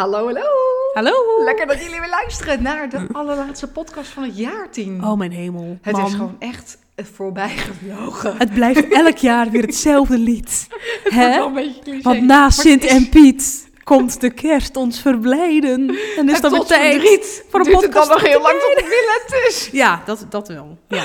Hallo, hallo. Hallo. Lekker dat jullie weer luisteren naar de allerlaatste podcast van het jaar, Tien. Oh mijn hemel. het Mam, is gewoon echt voorbij gevlogen. Het blijft elk jaar weer hetzelfde lied. Het Hè? wel een beetje cliché. Want na Sint is- en Piet komt de kerst ons verblijden. En is en dat weer tot tijd voor een duurt het dan podcast nog heel lang tot het willen is. Ja, dat, dat wel. Ja.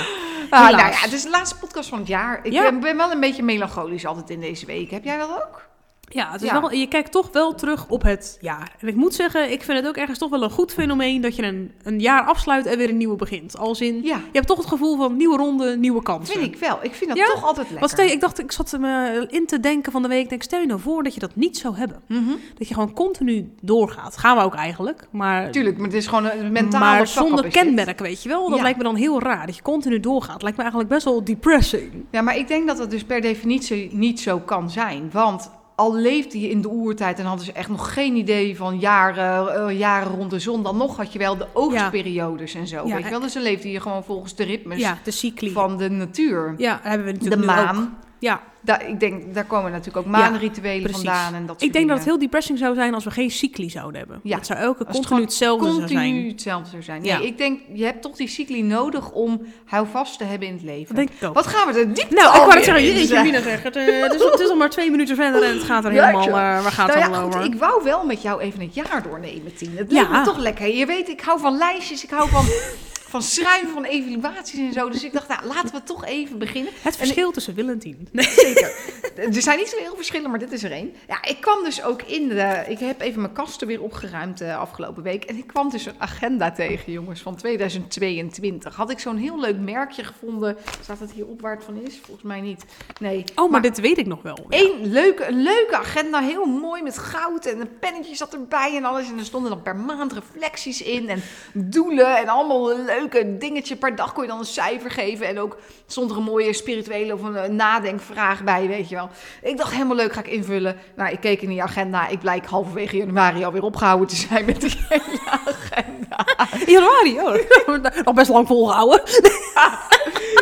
Ah, nou ja, het is de laatste podcast van het jaar. Ik Ja. ben wel een beetje melancholisch altijd in deze week. Heb jij dat ook? Ja, het is Ja. Wel, je kijkt toch wel terug op het jaar. En ik moet zeggen, ik vind het ook ergens toch wel een goed fenomeen dat je een, een jaar afsluit en weer een nieuwe begint. Als in, Ja, je hebt toch het gevoel van nieuwe ronde, nieuwe kansen. vind ik wel. Ik vind dat Ja? toch altijd lekker. Stel, ik dacht, ik zat me in te denken van de week, ik denk, stel je nou voor dat je dat niet zou hebben. Mhm. Dat je gewoon continu doorgaat. Gaan we ook eigenlijk. Maar, Tuurlijk, maar het is gewoon een mentale maar zonder kenmerk, weet je wel. Dat Ja. lijkt me dan heel raar. Dat je continu doorgaat. Lijkt me eigenlijk best wel depressing. Ja, maar ik denk dat dat dus per definitie niet zo kan zijn. Want al leefde je in de oertijd en hadden ze echt nog geen idee van jaren, eh, jaren rond de zon. Dan nog had je wel de oogstperiodes en zo. Ja, weet je wel? Dus dan leefde je gewoon volgens de ritmes Ja, de cycli. van de natuur. Ja, hebben we De natuurlijk ook. maan. Ja, Daar, ik denk, daar komen natuurlijk ook maanrituelen vandaan en dat ik denk dat het heel depressing zou zijn als we geen cycli zouden hebben. Ja. Het zou elke Als continu hetzelfde zou continu zijn. hetzelfde zou zijn. Ja. Nee, ik denk, je hebt toch die cycli nodig om houvast te hebben in het leven. Dat denk ik ook. Wat gaan we er diep Nou, ik wou het zeggen, in jeetje. Mina zegt. Het, eh, is, het is al maar twee minuten verder en het gaat er helemaal... eh, waar gaat Nou het allemaal over? ik wou wel met jou even het jaar doornemen, Tien. Het lijkt me toch lekker. Je weet, ik hou van lijstjes, ik hou van, van schrijven, van evaluaties en zo. Dus ik dacht, nou, laten we toch even beginnen. Het verschil tussen Wil en Tien. Zeker. Er zijn niet zo heel veel verschillen, maar dit is er één. Ja, ik kwam dus ook in de... Ik heb even mijn kasten weer opgeruimd de afgelopen week. En ik kwam dus een agenda tegen, jongens, van 2022. Had ik zo'n heel leuk merkje gevonden. Staat het hier op waar het van is? Volgens mij niet. Nee. Oh, maar, dit weet ik nog wel. Eén leuke, een leuke agenda, heel mooi met goud en een pennetje zat erbij en alles. En er stonden dan per maand reflecties in en doelen en allemaal een leuke dingetje. Per dag kon je dan een cijfer geven en ook stond er een mooie spirituele of een, nadenkvraag bij, weet je wel. Ik dacht, helemaal leuk, ga ik invullen. Nou, ik keek in die agenda, ik blijk halverwege januari alweer opgehouden te zijn met die hele agenda. Januari, oh. Nog best lang volgehouden.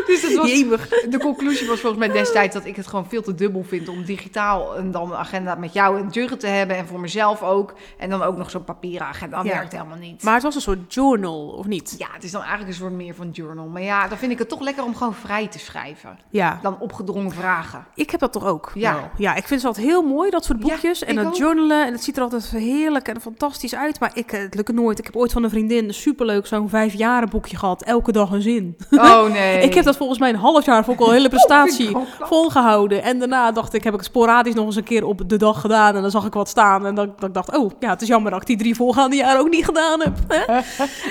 Dus het was, Jemig. De conclusie was volgens mij destijds dat ik het gewoon veel te dubbel vind om digitaal en dan een agenda met jou en Jurgen te hebben en voor mezelf ook. En dan ook nog zo'n papieren agenda. Dat Ja. werkt helemaal niet. Maar het was een soort journal, of niet? ja, het is dan eigenlijk een soort meer van journal. Maar ja, dan vind ik het toch lekker om gewoon vrij te schrijven. Ja. Dan opgedrongen vragen. Ik heb dat toch ook? Ja. wel. ja, ik vind ze altijd heel mooi, dat soort Ja, boekjes. en dat ook. journalen. En het ziet er altijd heerlijk en fantastisch uit. Maar ik, eh, het lukt nooit. Ik heb ooit van een vriendin superleuk zo'n vijf jaren boekje gehad. Elke dag een zin. Oh nee. Ik heb dat volgens mij een half jaar, ik al een hele prestatie, Oh, ook volgehouden. En daarna dacht ik, heb ik het sporadisch nog eens een keer op de dag gedaan. En dan zag ik wat staan. En dan, ik dacht, oh, ja, het is jammer dat ik die drie voorgaande jaren ook niet gedaan heb.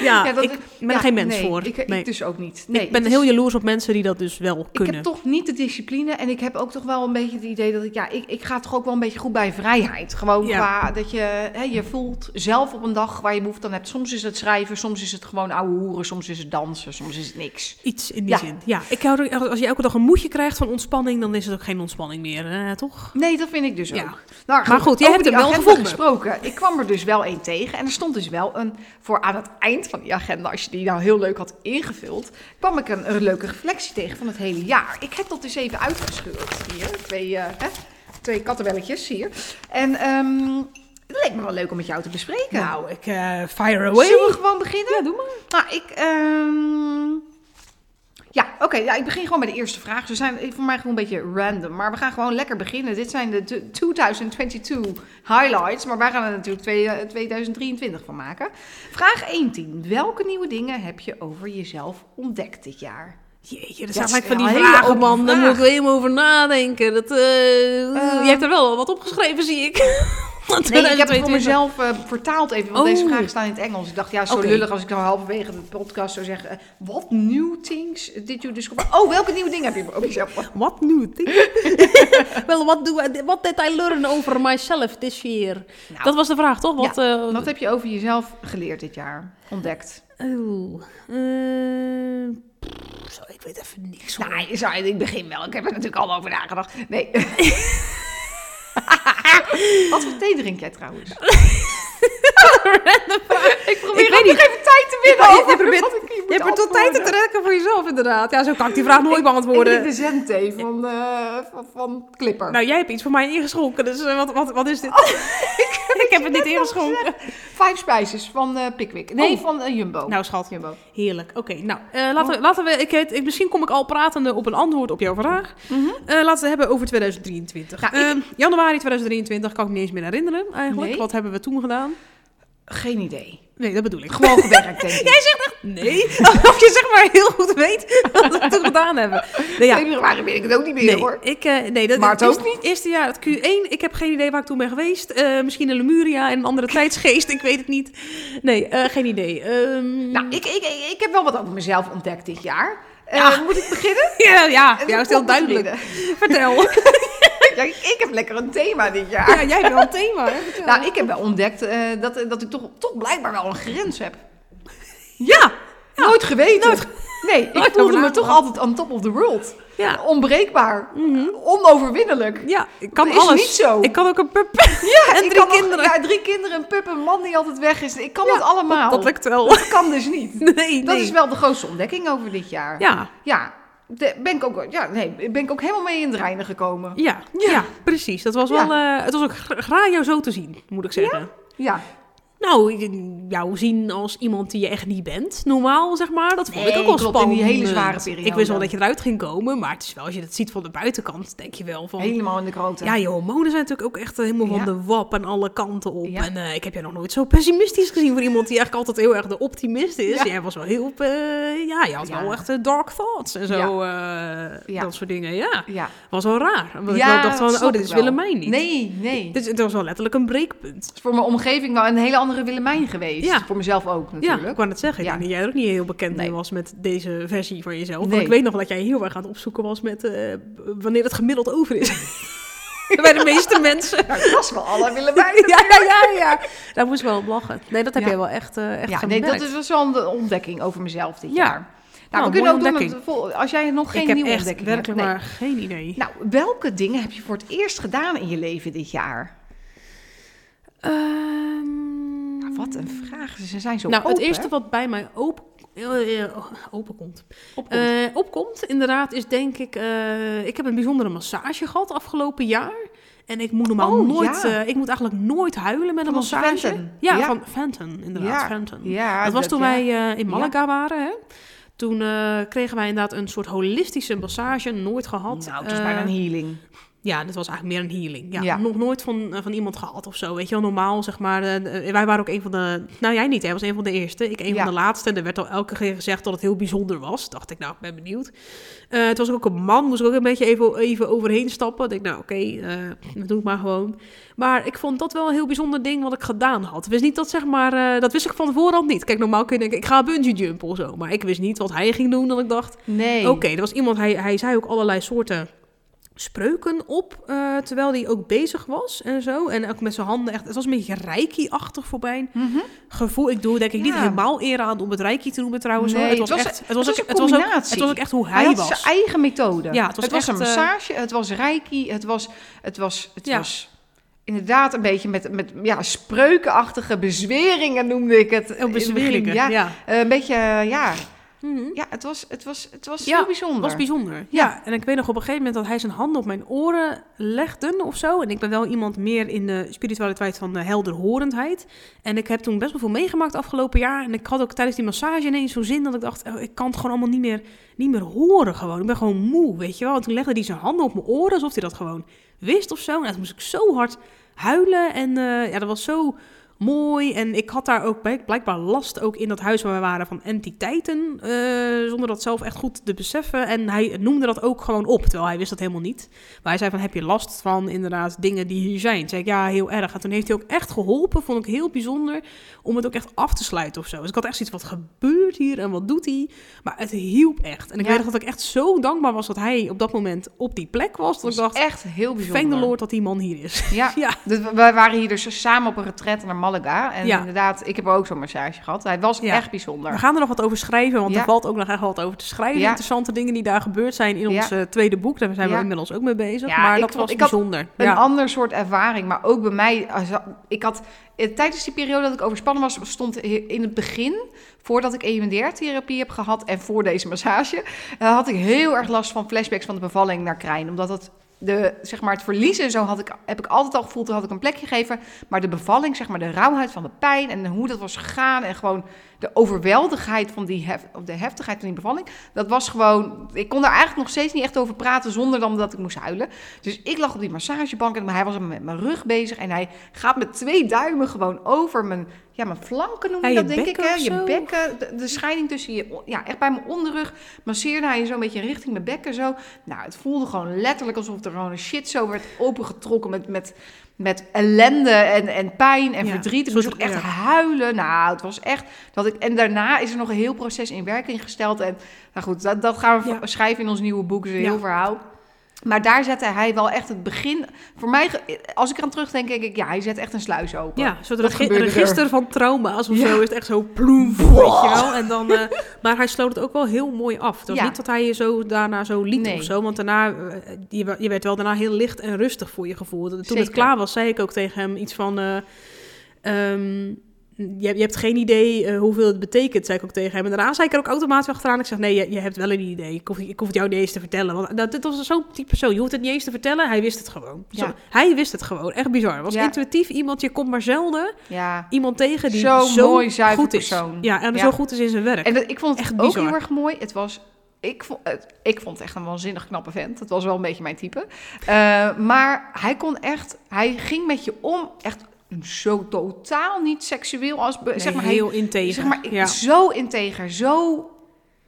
Ja, Ja, dat- ik ben ja, geen mens nee, voor. Ik, ik Nee. dus ook niet. Nee, ik ben is- heel jaloers op mensen die dat dus wel Ik kunnen. heb toch niet de discipline en ik heb ook toch wel een beetje het idee dat ik, ja, ik, ik ga toch ook wel een beetje goed bij vrijheid. Gewoon Ja. qua dat je, hè, je voelt zelf op een dag waar je behoefte aan hebt. Soms is het schrijven, soms is het gewoon ouwe hoeren, soms is het dansen, soms is het niks. Iets in die Ja. zin. Ja, ik hou er, als je elke dag een moedje krijgt van ontspanning, dan is het ook geen ontspanning meer, hè, toch? Nee, dat vind ik dus Ja. ook. Nou, Maar goed, jij hebt hem wel gevonden. gesproken. Ik kwam er dus wel één tegen en er stond dus wel een, voor aan het eind van die agenda, als je die nou heel leuk had ingevuld, kwam ik een, een leuke reflectie tegen van het hele jaar. Ik heb dat dus even uitgescheurd hier, twee, eh, hè, twee kattenbelletjes hier. En ehm, het leek me wel leuk om met jou te bespreken. Nou, ik eh, fire away. Zullen we gewoon beginnen? Ja, doe maar. Nou, ik. ehm, Ja, oké. ja, ik begin gewoon met de eerste vraag. Ze zijn voor mij gewoon een beetje random. Maar we gaan gewoon lekker beginnen. Dit zijn de t- 2022 highlights. Maar wij gaan er natuurlijk twee- eh, 2023 van maken. Vraag 110. Welke nieuwe dingen heb je over jezelf ontdekt dit jaar? Jeetje, dat zijn gelijk van die vragen, man. Daar moet ik even over nadenken. Dat, eh Ehm. je hebt er wel wat opgeschreven, zie ik. Nee, ik heb het voor 2022. mezelf eh, vertaald even, want Oh. deze vragen staan in het Engels. Ik dacht, ja, zo lullig als ik dan halverwege de podcast zou zeggen... What new things did you discover? Oh, welke nieuwe dingen heb je over jezelf? What new thing? well, what, do I, what did I learn over myself this year? Nou, dat was de vraag, toch? Wat, eh, Wat heb je over jezelf geleerd dit jaar? Ontdekt? Oh, eh, pff, zo, ik weet even niks. Nou, zou, ik begin wel. Ik heb er natuurlijk al over nagedacht. Nee. Wat voor thee drink jij trouwens? ik probeer Ik weet niet. even tijd te winnen. Ik- ik ik Ik Je hebt er tot tijd te trekken voor jezelf, inderdaad. Ja, zo kan ik die vraag nooit Ik beantwoorden. drink de zendthee van, eh, van, van Clipper. Nou, jij hebt iets voor mij ingeschonken, dus eh, wat, wat, wat is dit? ik, heb het niet ingeschonken. Five Spices van eh, Pickwick. Nee, Oh. van Jumbo. Nou, schat. Jumbo. Heerlijk. Oké, nou, laten, laten we... Ik, weet- ik, misschien kom ik al pratende op een antwoord op jouw vraag. Mhm. Laten we het hebben over 2023. Nou, ik- Ehm, januari 2023 kan ik me niet eens meer herinneren, eigenlijk. Nee. Wat hebben we toen gedaan? Geen idee. Nee, dat bedoel ik. Gewoon gewerkt, denk ik. Jij zegt echt nee. Of je zeg maar heel goed weet wat we toen gedaan hebben. Nee, ja. Februari weet ik het ook niet meer, Nee, hoor. ik, eh, nee dat, Maart het ook eerste- Eerste jaar, het Q1, ik heb geen idee waar ik toen ben geweest. Eh, misschien in Lemuria en een andere tijdsgeest, ik weet het niet. Nee, eh, geen idee. Ehm, Nou, ik, ik, ik, ik heb wel wat over mezelf ontdekt dit jaar. Eh, Ja. Moet ik beginnen? ja, ja, ja, is heel duidelijk. Vertel. Ja, ik heb lekker een thema dit jaar. ja, jij hebt wel een thema, hè? Nou, ik heb wel ontdekt eh, dat, dat ik toch, toch blijkbaar wel een grens heb. ja, Nooit geweten. nee, ik Nooit voelde me toch altijd on top of the world. ja. Onbreekbaar. Mhm. Onoverwinnelijk. Ja, ik kan Dat is alles. niet zo. Ik kan ook een pup. Ja, en drie nog- kinderen. ja, drie kinderen, een pup, een man die altijd weg is. Ik kan Ja, dat allemaal. Dat lukt wel. Dat kan dus niet. Nee, Dat nee. is wel de grootste ontdekking over dit jaar. Ja, Ja, de- ben ik ook, ja, nee, ben ik ook helemaal mee in het reinen gekomen. ja, ja, precies. Dat was wel, eh, het was ook gra- graag jou zo te zien, moet ik zeggen. Ja, Nou, jou zien als iemand die je echt niet bent, normaal zeg maar. Dat vond Nee, ik ook wel klopt, in die spannend. hele zware periode. Ik wist wel dat je eruit ging komen, maar het is wel, als je dat ziet van de buitenkant, denk je wel van... helemaal in de grote. Ja, je hormonen zijn natuurlijk ook echt helemaal van de wap en alle kanten op. Ja. En eh, ik heb jij nog nooit zo pessimistisch gezien voor iemand die eigenlijk altijd heel erg de optimist is. Ja. Jij was wel heel, eh, ja, je had wel echt eh, dark thoughts en zo. Dat soort dingen, ja. ja. Was wel raar. Want Ja, ik dacht van, oh, dit is. Willemijn niet. Nee, nee. Dit, het was wel letterlijk een breekpunt. is voor mijn omgeving wel een hele andere Willemijn geweest. Ja. Voor mezelf ook Ja, natuurlijk. ik wou net zeggen. Ik Ja. denk dat jij ook niet heel bekend Nee. was met deze versie van jezelf. Want ik weet nog dat jij heel erg aan het opzoeken was met eh, wanneer het gemiddeld over is. Bij de meeste mensen. Nou, dat was wel alle Willemijn. ja, ja, ja, ja. Daar moest ik wel op lachen. Nee, dat heb Ja. jij wel echt, echt Ja, nee, dat is wel een ontdekking over mezelf dit Ja. jaar. Nou, Nou, we kunnen ook doen ontdekking. als jij nog geen ik heb nieuwe echt ontdekking werkelijk hebt. maar geen idee. Nou, welke dingen heb je voor het eerst gedaan in je leven dit jaar? Ehm, wat een vraag. Ze zijn zo nou, het open, eerste hè? wat bij mij open, eh, eh, open komt. Opkomt. Eh, opkomt, inderdaad, is denk ik... ik heb een bijzondere massage gehad afgelopen jaar. En ik moet normaal Oh, nooit... ja. ik moet eigenlijk nooit huilen met Van een massage. Fenton. Ja, Ja. van Fenton, inderdaad. Ja. Fenton. ja, dat was toen wij in Malaga waren, hè. Toen kregen wij inderdaad een soort holistische massage, nooit gehad. Nou, het was bijna een healing. Ja, dit was eigenlijk meer een healing. Ja, Ja. Nog nooit van, eh, van iemand gehad of zo. Weet je wel, normaal zeg maar. eh, wij waren ook een van de... Nou, jij niet, hè. was een van de eerste. Ik een Ja. van de laatste. En er werd al elke keer gezegd dat het heel bijzonder was. Dacht ik, nou, ik ben benieuwd. Eh, het was ook een man. Moest ik ook een beetje even, even overheen stappen. Ik denk, nou, oké, eh, dat doe ik maar gewoon. Maar ik vond dat wel een heel bijzonder ding wat ik gedaan had. Wist niet dat, zeg maar... dat wist ik van voorhand niet. Kijk, normaal kun je denken, ik ga bungee jumpen of zo. Maar ik wist niet wat hij ging doen. Dat ik dacht, Nee. Oké, er was iemand, hij, hij zei ook allerlei soorten spreuken op, eh, terwijl hij ook bezig was en zo. En ook met zijn handen echt, het was een beetje reiki-achtig voorbij. Mhm. Gevoel, ik doe denk ik niet Ja. helemaal eer aan om het reiki te noemen trouwens. hoor. Het was, het was- echt, het het was, was ook, een het was ook, combinatie. het was ook echt hoe Hij, was. zijn eigen methode. Ja, het was het was een eh, massage, het was reiki, het was, het was, het Ja. was inderdaad een beetje met, met ja, spreukenachtige bezweringen noemde ik het. Oh, bezweringen, begin. ja. Ja, eh, een beetje, eh, ja, Mhm. ja, het was, het was, het was Ja, heel bijzonder. was bijzonder. Ja. Ja. en ik weet nog op een gegeven moment dat hij zijn handen op mijn oren legde of zo. En ik ben wel iemand meer in de spiritualiteit van de helderhorendheid. En ik heb toen best wel veel meegemaakt afgelopen jaar. En ik had ook tijdens die massage ineens zo'n zin dat ik dacht, oh, ik kan het gewoon allemaal niet meer, niet meer horen gewoon. Ik ben gewoon moe, weet je wel. En toen legde hij zijn handen op mijn oren alsof hij dat gewoon wist of zo. En toen moest ik zo hard huilen. En eh, ja, dat was zo mooi. En ik had daar ook blijk- blijkbaar last ook in dat huis waar we waren van entiteiten. eh, zonder dat zelf echt goed te beseffen. En hij noemde dat ook gewoon op, terwijl hij wist dat helemaal niet. Maar hij zei van, heb je last van inderdaad dingen die hier zijn? Zei ik, ja, heel erg. En toen heeft hij ook echt geholpen, vond ik heel bijzonder, om het ook echt af te sluiten of zo. Dus ik had echt zoiets, wat gebeurt hier en wat doet hij? Maar het hielp echt. En ik Ja. weet dat ik echt zo dankbaar was dat hij op dat moment op die plek was. Dat Dat ik dacht, echt heel bijzonder. thank the Lord dat die man hier is. Ja, Ja. Dus wij waren hier dus samen op een retret naar Malaga. Malaga. En Ja. inderdaad, ik heb ook zo'n massage gehad. Hij was Ja. echt bijzonder. We gaan er nog wat over schrijven, want er valt ook nog echt wat over te schrijven. Interessante dingen die daar gebeurd zijn in ons eh, tweede boek. Daar zijn we inmiddels ook mee bezig. Ja, maar dat vond- was bijzonder. Een ander soort ervaring, maar ook bij mij. als- Ik had, eh, tijdens die periode dat ik overspannen was, stond in het begin, voordat ik EMDR-therapie heb gehad en voor deze massage, eh, had ik heel erg last van flashbacks van de bevalling naar Krijn. Omdat het, de, zeg maar, het verliezen, zo had ik, heb ik altijd al gevoeld, toen had ik een plekje gegeven. Maar de bevalling, zeg maar, de rauwheid van de pijn en hoe dat was gegaan en gewoon de overweldigheid van die hef, of de heftigheid van die bevalling, dat was gewoon, ik kon daar eigenlijk nog steeds niet echt over praten zonder dan dat ik moest huilen. Dus ik lag op die massagebank en hij was met mijn rug bezig. En hij gaat met twee duimen gewoon over mijn, ja, mijn flanken noem je dat denk ik. Hè? Je bekken, de, de scheiding tussen je, ja, echt bij mijn onderrug. Masseerde hij zo een beetje richting mijn bekken zo. Nou, het voelde gewoon letterlijk alsof er gewoon een shit zo werd opengetrokken met, met, met ellende en, en pijn en Ja, verdriet. Ik moest ook echt ja. huilen. Nou, het was echt dat ik. En daarna is er nog een heel proces in werking gesteld. En nou goed, dat, dat gaan we Ja. schrijven in ons nieuwe boek. is een heel verhaal. Maar daar zette hij wel echt het begin. Voor mij, als ik eraan terugdenk, denk ik, ja, hij zet echt een sluis open. Ja, er. register van trauma's of Ja. zo. Is het echt zo ploem, weet je wel. En dan, eh, maar hij sloot het ook wel heel mooi af. Het was Ja. niet dat hij je zo daarna zo liet Nee. of zo. Want daarna, eh, je, je werd wel daarna heel licht en rustig voor je gevoel. Toen Zeker. het klaar was, zei ik ook tegen hem iets van... eh, ehm, je, je hebt geen idee eh, hoeveel het betekent, zei ik ook tegen hem. En daarna zei ik er ook automatisch achteraan. Ik zeg, nee, je, je hebt wel een idee. Ik hoef, ik hoef het jou niet eens te vertellen. Want dat, dit was zo'n type persoon. Je hoeft het niet eens te vertellen. Hij wist het gewoon. Ja. Zo, hij wist het gewoon. Echt bizar. Het was Ja. intuïtief iemand. Je komt maar zelden ja. iemand tegen die Zo'n zo mooi, goed is. persoon. Ja, en zo goed is in zijn werk. En dat, ik vond het Echt ook bizar. heel erg mooi. Het was, ik, vond, het, ik vond het echt een waanzinnig knappe vent. Het was wel een beetje mijn type. Eh, maar hij kon echt, hij ging met je om, echt zo totaal niet seksueel als, Nee, zeg maar, heel integer. zeg maar, ja. zo integer, zo,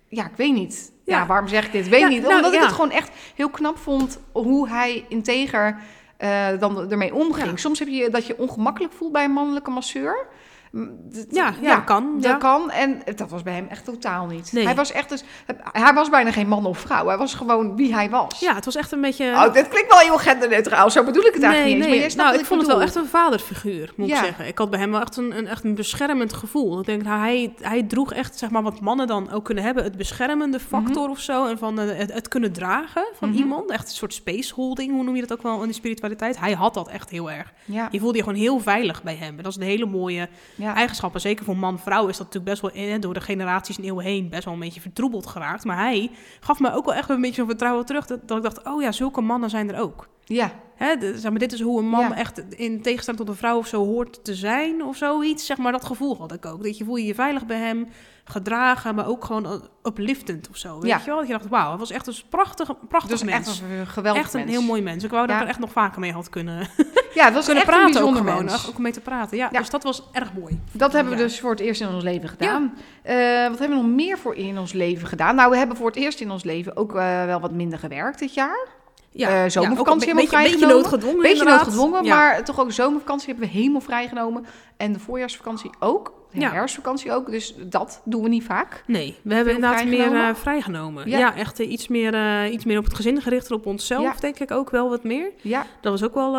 ja, ik weet niet. Ja, Ja. waarom zeg ik dit? Weet Ja, niet. nou, Omdat ik het gewoon echt heel knap vond hoe hij integer eh, dan ermee omging. Soms heb je dat je ongemakkelijk voelt bij een mannelijke masseur. Mm, Ja, ja, dat kan, Dat ja. kan. En dat was bij hem echt totaal niet. Nee. Hij was echt dus, hij was bijna geen man of vrouw. Hij was gewoon wie hij was. ja, het was echt een beetje... Oh, dit klinkt wel heel genderneutraal. Zo bedoel ik het eigenlijk nee, niet eens. nee. Maar nou, wat ik vond het wel echt een vaderfiguur, moet Ja. ik zeggen. Ik had bij hem wel echt een, een, echt een beschermend gevoel. Ik denk, nou, hij, hij droeg echt, zeg maar, wat mannen dan ook kunnen hebben. Het beschermende factor of zo. En van eh, het, het kunnen dragen van Mhm. iemand. Echt een soort space holding, hoe noem je dat ook wel in de spiritualiteit. Hij had dat echt heel erg. Ja, Je voelde je gewoon heel veilig bij hem. En dat is een hele mooie ja. eigenschappen. Zeker voor man-vrouw is dat natuurlijk best wel eh, door de generaties en eeuwen heen best wel een beetje vertroebeld geraakt. Maar hij gaf me ook wel echt een beetje zo'n vertrouwen terug. Dat, dat ik dacht, oh ja, zulke mannen zijn er ook. ja. Hè, de- zeg maar, dit is hoe een man Ja. echt in tegenstelling tot een vrouw of zo hoort te zijn of zoiets. Zeg maar, dat gevoel had ik ook. Dat je voel je je veilig bij hem, gedragen, maar ook gewoon upliftend of zo. Weet Ja. je wel? Dat je dacht, wauw, het was echt een prachtig, prachtig Dus mens. echt een geweldig Echt een mens. heel mooi mens. Ik wou dat Ja. ik er echt nog vaker mee had kunnen, Ja, het was kunnen echt praten een ook gewoon. mens. Ook om mee te praten. Ja, Ja. dus dat was erg mooi. Dat hebben we Ja. dus voor het eerst in ons leven gedaan. Eh, wat hebben we nog meer voor in ons leven gedaan? Nou, we hebben voor het eerst in ons leven ook eh, wel wat minder gewerkt dit jaar. Ja, Eh, ja, zomervakantie ook een helemaal beetje, beetje noodgedwongen Beetje noodgedwongen, Ja. maar toch ook zomervakantie hebben we helemaal vrijgenomen. En de voorjaarsvakantie ook. De Ja. herfstvakantie ook. Dus dat doen we niet vaak. Nee, we hebben inderdaad meer vrijgenomen? eh, vrijgenomen. Ja. Ja, echt eh, iets, meer, eh, iets meer op het gezin gericht en op onszelf, Ja. denk ik ook wel wat meer. Ja, Dat was ook wel,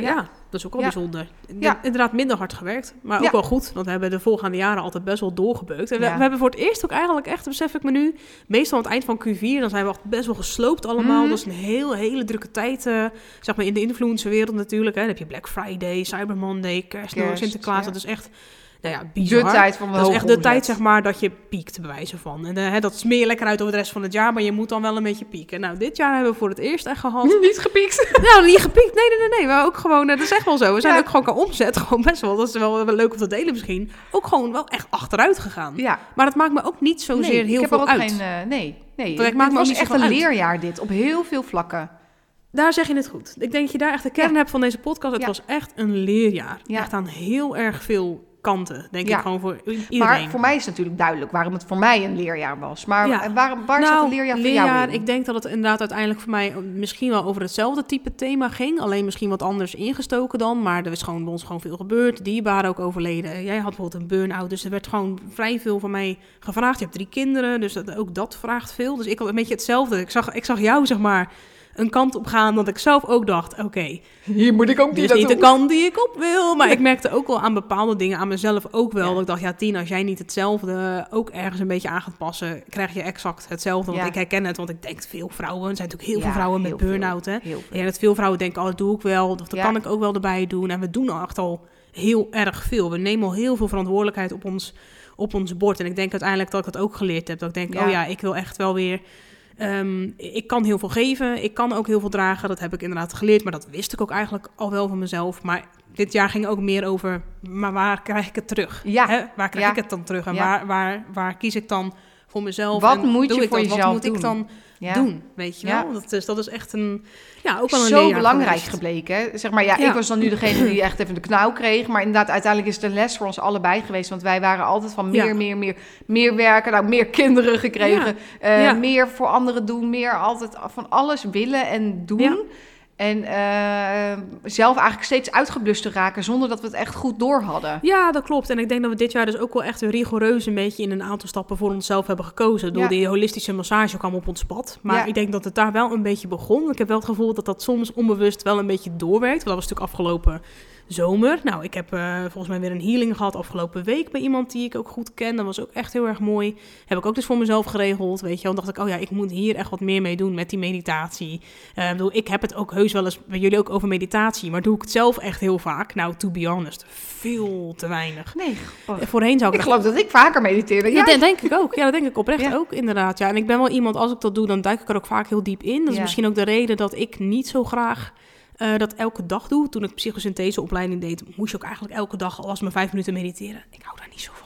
ja. dat is ook wel bijzonder. Ja. Inderdaad minder hard gewerkt, maar ook wel goed. Want we hebben de voorgaande jaren altijd best wel doorgebeukt. En we, we hebben voor het eerst ook eigenlijk echt, besef ik me nu, meestal aan het eind van Q4, dan zijn we echt best wel gesloopt allemaal. Mhm. Dat is een heel, hele drukke tijd, zeg maar in de influencerwereld natuurlijk. Hè. Dan heb je Black Friday, Cyber Monday, Kerst, Kerst, Sinterklaas. Dat is echt, nou ja, bizar. de tijd van de Dat is echt de tijd, zeg maar, dat je piekt, bij wijze van. En eh, hè, dat smeer je lekker uit over de rest van het jaar, maar je moet dan wel een beetje pieken. Nou, dit jaar hebben we voor het eerst echt gehad. Niet gepiekt. nou, niet gepiekt. Nee, nee, nee, nee. Maar ook gewoon, eh, dat is echt wel zo. We zijn Ja. ook gewoon qua omzet, gewoon best wel, dat is wel, wel leuk om te delen misschien, ook gewoon wel echt achteruit gegaan. Ja. Maar dat maakt me ook niet zozeer nee, heel ik heb veel ook uit. geen... eh, nee, nee. Het maakt me ook was niet echt een uit. leerjaar dit. Op heel veel vlakken. Daar zeg je het goed. Ik denk dat je daar echt de kern Ja. hebt van deze podcast. Het Ja. was echt een leerjaar. Ja. Echt aan heel erg veel kanten, denk Ja. ik gewoon voor iedereen. Maar voor mij is natuurlijk duidelijk waarom het voor mij een leerjaar was. Maar Ja. en waar, zat een leerjaar voor jou in? Ik denk dat het inderdaad uiteindelijk voor mij misschien wel over hetzelfde type thema ging. Alleen misschien wat anders ingestoken dan. Maar er is gewoon bij ons gewoon veel gebeurd. Dierbaren ook overleden. Jij had bijvoorbeeld een burn-out. Dus er werd gewoon vrij veel van mij gevraagd. Je hebt drie kinderen, dus dat, ook dat vraagt veel. Dus ik had een beetje hetzelfde. Ik zag, ik zag jou, zeg maar... een kant op gaan dat ik zelf ook dacht, oké, Hier moet ik ook dit is niet de kant die ik op wil. Maar ik merkte ook wel aan bepaalde dingen, aan mezelf ook wel, Ja. dat ik dacht, ja Tien, als jij niet hetzelfde ook ergens een beetje aan gaat passen, krijg je exact hetzelfde. Want Ja. ik herken het, want ik denk veel vrouwen, er zijn natuurlijk heel Ja, veel vrouwen met burn-out, hè. Ja, dat veel vrouwen denken, oh, dat doe ik wel, of dat kan ik ook wel erbij doen. En we doen al echt al heel erg veel. We nemen al heel veel verantwoordelijkheid op ons, op ons bord. En ik denk uiteindelijk dat ik dat ook geleerd heb. Dat ik denk, Ja. oh ja, ik wil echt wel weer... ehm, ik kan heel veel geven, ik kan ook heel veel dragen. Dat heb ik inderdaad geleerd, maar dat wist ik ook eigenlijk al wel van mezelf. Maar dit jaar ging ook meer over, maar waar krijg ik het terug? Ja. Hè? Waar krijg Ja. ik het dan terug? En Ja. waar, waar, waar kies ik dan voor mezelf? Wat En moet je ik voor dat? jezelf Wat moet doen? ik dan Ja. doen? Weet je Ja. wel? Dat is, dat is echt een, ja, ook wel een Zo belangrijk geweest. gebleken. Zeg maar, ja, Ja. ik was dan nu degene die echt even de knauw kreeg. Maar inderdaad, uiteindelijk is het een les voor ons allebei geweest. Want wij waren altijd van meer, meer, meer, meer werken. Nou, meer kinderen gekregen. eh. Meer voor anderen doen. Meer altijd van alles willen en doen. En eh, zelf eigenlijk steeds uitgeblust te raken zonder dat we het echt goed door hadden. Ja, dat klopt. En ik denk dat we dit jaar dus ook wel echt rigoureus een beetje in een aantal stappen voor onszelf hebben gekozen. Door Ja. die holistische massage kwam op ons pad. Maar Ja. ik denk dat het daar wel een beetje begon. Ik heb wel het gevoel dat dat soms onbewust wel een beetje doorwerkt. Want dat was natuurlijk afgelopen zomer. Nou, ik heb eh, volgens mij weer een healing gehad afgelopen week bij iemand die ik ook goed ken. Dat was ook echt heel erg mooi. Heb ik ook dus voor mezelf geregeld, weet je. Dan dacht ik, oh ja, ik moet hier echt wat meer mee doen met die meditatie. Eh, ik bedoel, ik heb het ook heus wel eens bij jullie ook over meditatie. Maar doe ik het zelf echt heel vaak? Nou, to be honest, veel te weinig. Nee. Eh, Voorheen zou ik, Ik geloof dat ik vaker mediteerde. ja, Ja, dat denk ik ook. Ja, dat denk ik oprecht Ja. ook, inderdaad. Ja, en ik ben wel iemand, als ik dat doe, dan duik ik er ook vaak heel diep in. Dat is Ja. misschien ook de reden dat ik niet zo graag eh, dat elke dag doe. Toen ik psychosyntheseopleiding deed, moest je ook eigenlijk elke dag al was maar vijf minuten mediteren. Ik hou daar niet zo van.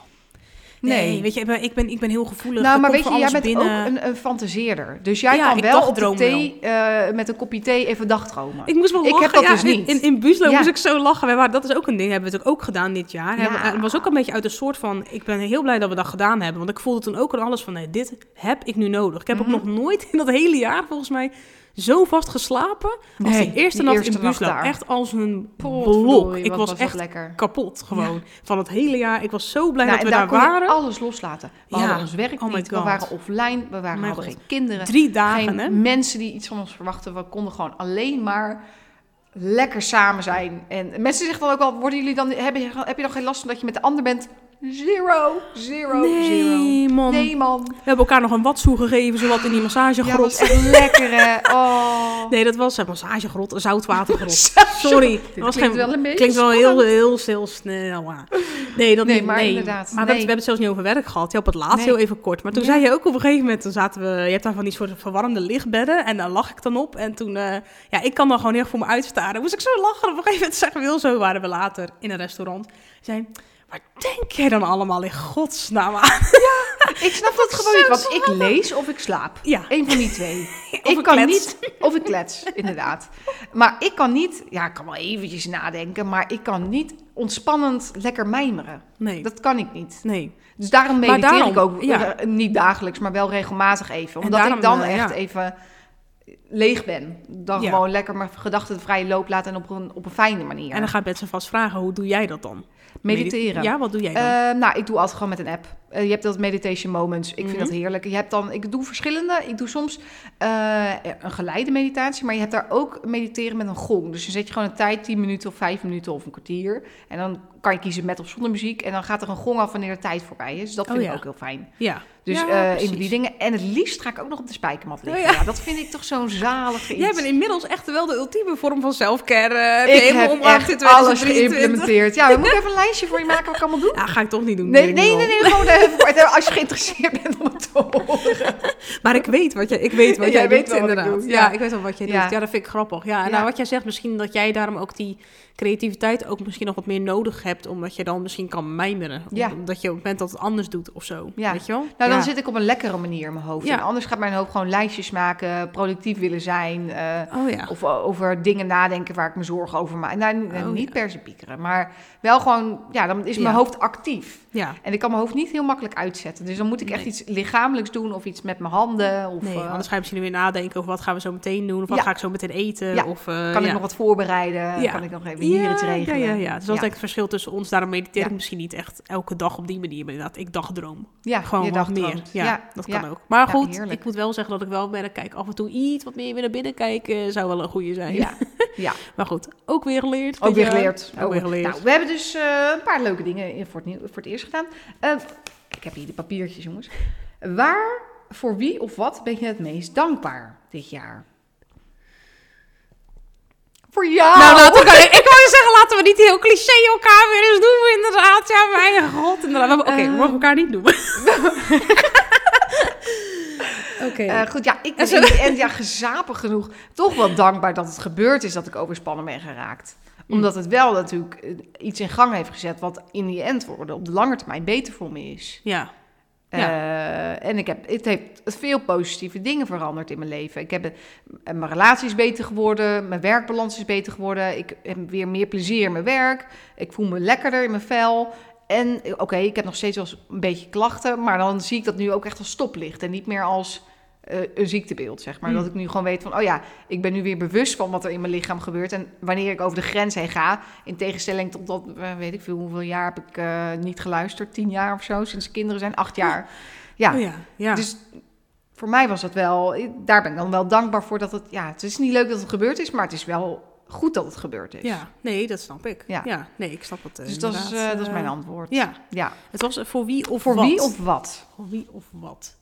Nee, Nee. weet je, ik ben, ik ben, ik heel gevoelig. Nou, maar weet je, jij bent binnen. ook een, een fantaseerder. Dus jij Ja, kan ik wel op de thee, eh, met een kopje thee even dagdromen. Ik moest wel Ik lachen. heb dat ja, dus in- niet. In, in, Buuslo Ja. moest ik zo lachen. Wij waren, dat is ook een ding, hebben we natuurlijk ook gedaan dit jaar. Het was ook een beetje uit een soort van... Ik ben heel blij dat we dat gedaan hebben. Want ik voelde toen ook aan alles van... Nee, dit heb ik nu nodig. Ik heb Mhm. ook nog nooit in dat hele jaar volgens mij... Zo vast geslapen als Nee, die eerste nacht eerste in daar. Echt als een blok. Ik was, echt lekker. kapot gewoon. Van het hele jaar. Ik was zo blij Nou, dat we daar daar, waren. alles loslaten. We Ja. hadden ons werk Oh niet, we waren offline, we waren, hadden God. geen kinderen. Drie dagen, geen hè? mensen die iets van ons verwachten. We konden gewoon alleen maar lekker samen zijn. En mensen zeggen dan ook wel, worden jullie dan, heb, je, heb je dan geen last van dat je met de ander bent? Zero, zero, zero. Nee, man. Nee, man. We hebben elkaar nog een watsoe gegeven, zowat in die Ja, massagegrot. dat was lekker, hè. Oh. Nee, dat was een massagegrot, een zoutwatergrot. Zo- Sorry, dat was klinkt geen, wel een beetje klinkt wel heel, heel snel. Nee, dat Nee, niet. maar nee. inderdaad, Maar we, nee. hebben, we hebben het zelfs niet over werk gehad. Ja, op het laatst heel even kort. Maar toen Ja. zei je ook op een gegeven moment, toen zaten we, je hebt daar van die soort verwarmde lichtbedden. En daar lag ik dan op. En toen, eh, ja, ik kan dan gewoon heel voor me uitstaren. Moest ik zo lachen. Op een gegeven moment zeggen we heel zo, waren we later in een restaurant. Zei, waar denk jij dan allemaal in godsnaam aan? Ik snap dat gewoon niet, want ik lees of ik slaap. Ja. Eén van die twee. Of ik ik kan klets. niet, of ik klets, inderdaad. Maar ik kan niet, ja, ik kan wel eventjes nadenken, maar ik kan niet ontspannend lekker mijmeren. Nee, Dat kan ik niet. nee. Dus daarom Maar mediteer daarom, ik ook ja. eh, niet dagelijks, maar wel regelmatig even. En Omdat daarom, ik dan eh, echt ja. even leeg ben. Dan Ja. gewoon lekker mijn gedachten de vrije loop laten en op een, op een fijne manier. En dan gaat Betse vast vragen, hoe doe jij dat dan? Mediteren. Ja, wat doe jij dan? Eh, nou, ik doe altijd gewoon met een app. Eh, je hebt dat meditation moments. Ik vind Mhm. dat heerlijk. Je hebt dan, ik doe verschillende. Ik doe soms eh, een geleide meditatie, maar je hebt daar ook mediteren met een gong. Dus dan zet je gewoon een tijd, 10 minuten of 5 minuten of een kwartier. En dan kan je kiezen met of zonder muziek. En dan gaat er een gong af wanneer de tijd voorbij is. Dus dat Oh, vind ja. ik ook heel fijn. ja. Dus Ja, eh, in die dingen. En het liefst ga ik ook nog op de spijkermat liggen. Oh, ja. ja. dat vind ik toch zo'n zalige iets. Jij bent inmiddels echt wel de ultieme vorm van selfcare. eh, ik heb echt alles 2023. geïmplementeerd. Ja, we moeten even een lijstje voor je maken wat ik allemaal doe. Ja, ga ik toch niet doen. Nee, nee, nee, nee, gewoon even, als je geïnteresseerd bent om het te horen. Maar ik weet wat jij, ik weet wat Jij jij, weet doet, ik inderdaad. doe, ja. ik weet wel wat jij doet. Ja, dat vind ik grappig. Ja, en Ja. nou, wat jij zegt, misschien dat jij daarom ook die creativiteit ook misschien nog wat meer nodig hebt, omdat je dan misschien kan mijmeren. Ja. Omdat je op het moment dat het anders doet of zo. Ja. Weet je wel? Nou, dan Ja. zit ik op een lekkere manier in mijn hoofd. Ja. En anders gaat mijn hoofd gewoon lijstjes maken, productief willen zijn. Oh ja. Of over dingen nadenken waar ik me zorgen over maak. Nou, Oh, niet ja. per se piekeren, maar wel gewoon, ja, dan is mijn Ja. hoofd actief. Ja. En ik kan mijn hoofd niet heel makkelijk uitzetten. Dus dan moet ik echt iets lichamelijks doen of iets met mijn handen. Of Nee, eh, anders ga je misschien weer nadenken over wat gaan we zo meteen doen. Of wat Ja. ga ik zo meteen eten. Ja. Of, eh, kan ik nog wat voorbereiden? Kan ik nog even hier iets regelen? Ja, ja, ja. Dus dat is het verschil tussen ons. Daarom mediteer ik misschien niet echt elke dag op die manier. Maar inderdaad, ik dagdroom. Ja, Gewoon je wat meer. Ja, dat kan ook. Maar goed, ik moet wel zeggen dat ik wel merk, kijk, af en toe iets wat meer weer naar binnen kijken zou wel een goede zijn. Ja, ja. Maar goed, ook weer geleerd. ook weer geleerd. Ook weer geleerd. Nou, we hebben dus eh, een paar leuke dingen in- voor het, voor het eerst gedaan. Eh, ik heb hier de papiertjes, jongens. Waar, voor wie of wat ben je het meest dankbaar dit jaar? Voor jou! Nou, laten we, ik wou zeggen, laten we niet heel cliché elkaar weer eens doen, inderdaad. Ja, mijn god, inderdaad. Oké, we mogen elkaar niet noemen. Oké. Eh, goed, ja, ik ben end ja, gezapig genoeg toch wel dankbaar dat het gebeurd is dat ik overspannen ben geraakt. Omdat het wel natuurlijk eh, iets in gang heeft gezet wat in die end worden op de lange termijn beter voor me is. ja. Eh, en ik heb, het heeft veel positieve dingen veranderd in mijn leven. Ik heb, eh, mijn relatie is beter geworden, mijn werkbalans is beter geworden. Ik heb weer meer plezier in mijn werk. Ik voel me lekkerder in mijn vel. En oké, ik heb nog steeds wel een beetje klachten, maar dan zie ik dat nu ook echt als stoplicht en niet meer als eh, een ziektebeeld, zeg maar. Hmm. Dat ik nu gewoon weet van, oh ja, ik ben nu weer bewust van wat er in mijn lichaam gebeurt. En wanneer ik over de grens heen ga, in tegenstelling tot dat, eh, weet ik veel, hoeveel jaar heb ik eh, niet geluisterd? Tien jaar of zo, sinds de kinderen zijn, acht jaar. Ja, Oh ja, ja. dus voor mij was dat wel, daar ben ik dan wel dankbaar voor dat het, ja, het is niet leuk dat het gebeurd is, maar het is wel goed dat het gebeurd is. ja, nee, dat snap ik. Ja, Ja. nee, ik snap het. Dus dat is, dat is mijn antwoord. Ja, ja. het was voor wie of Voor wat. wie of wat? Voor wie of wat.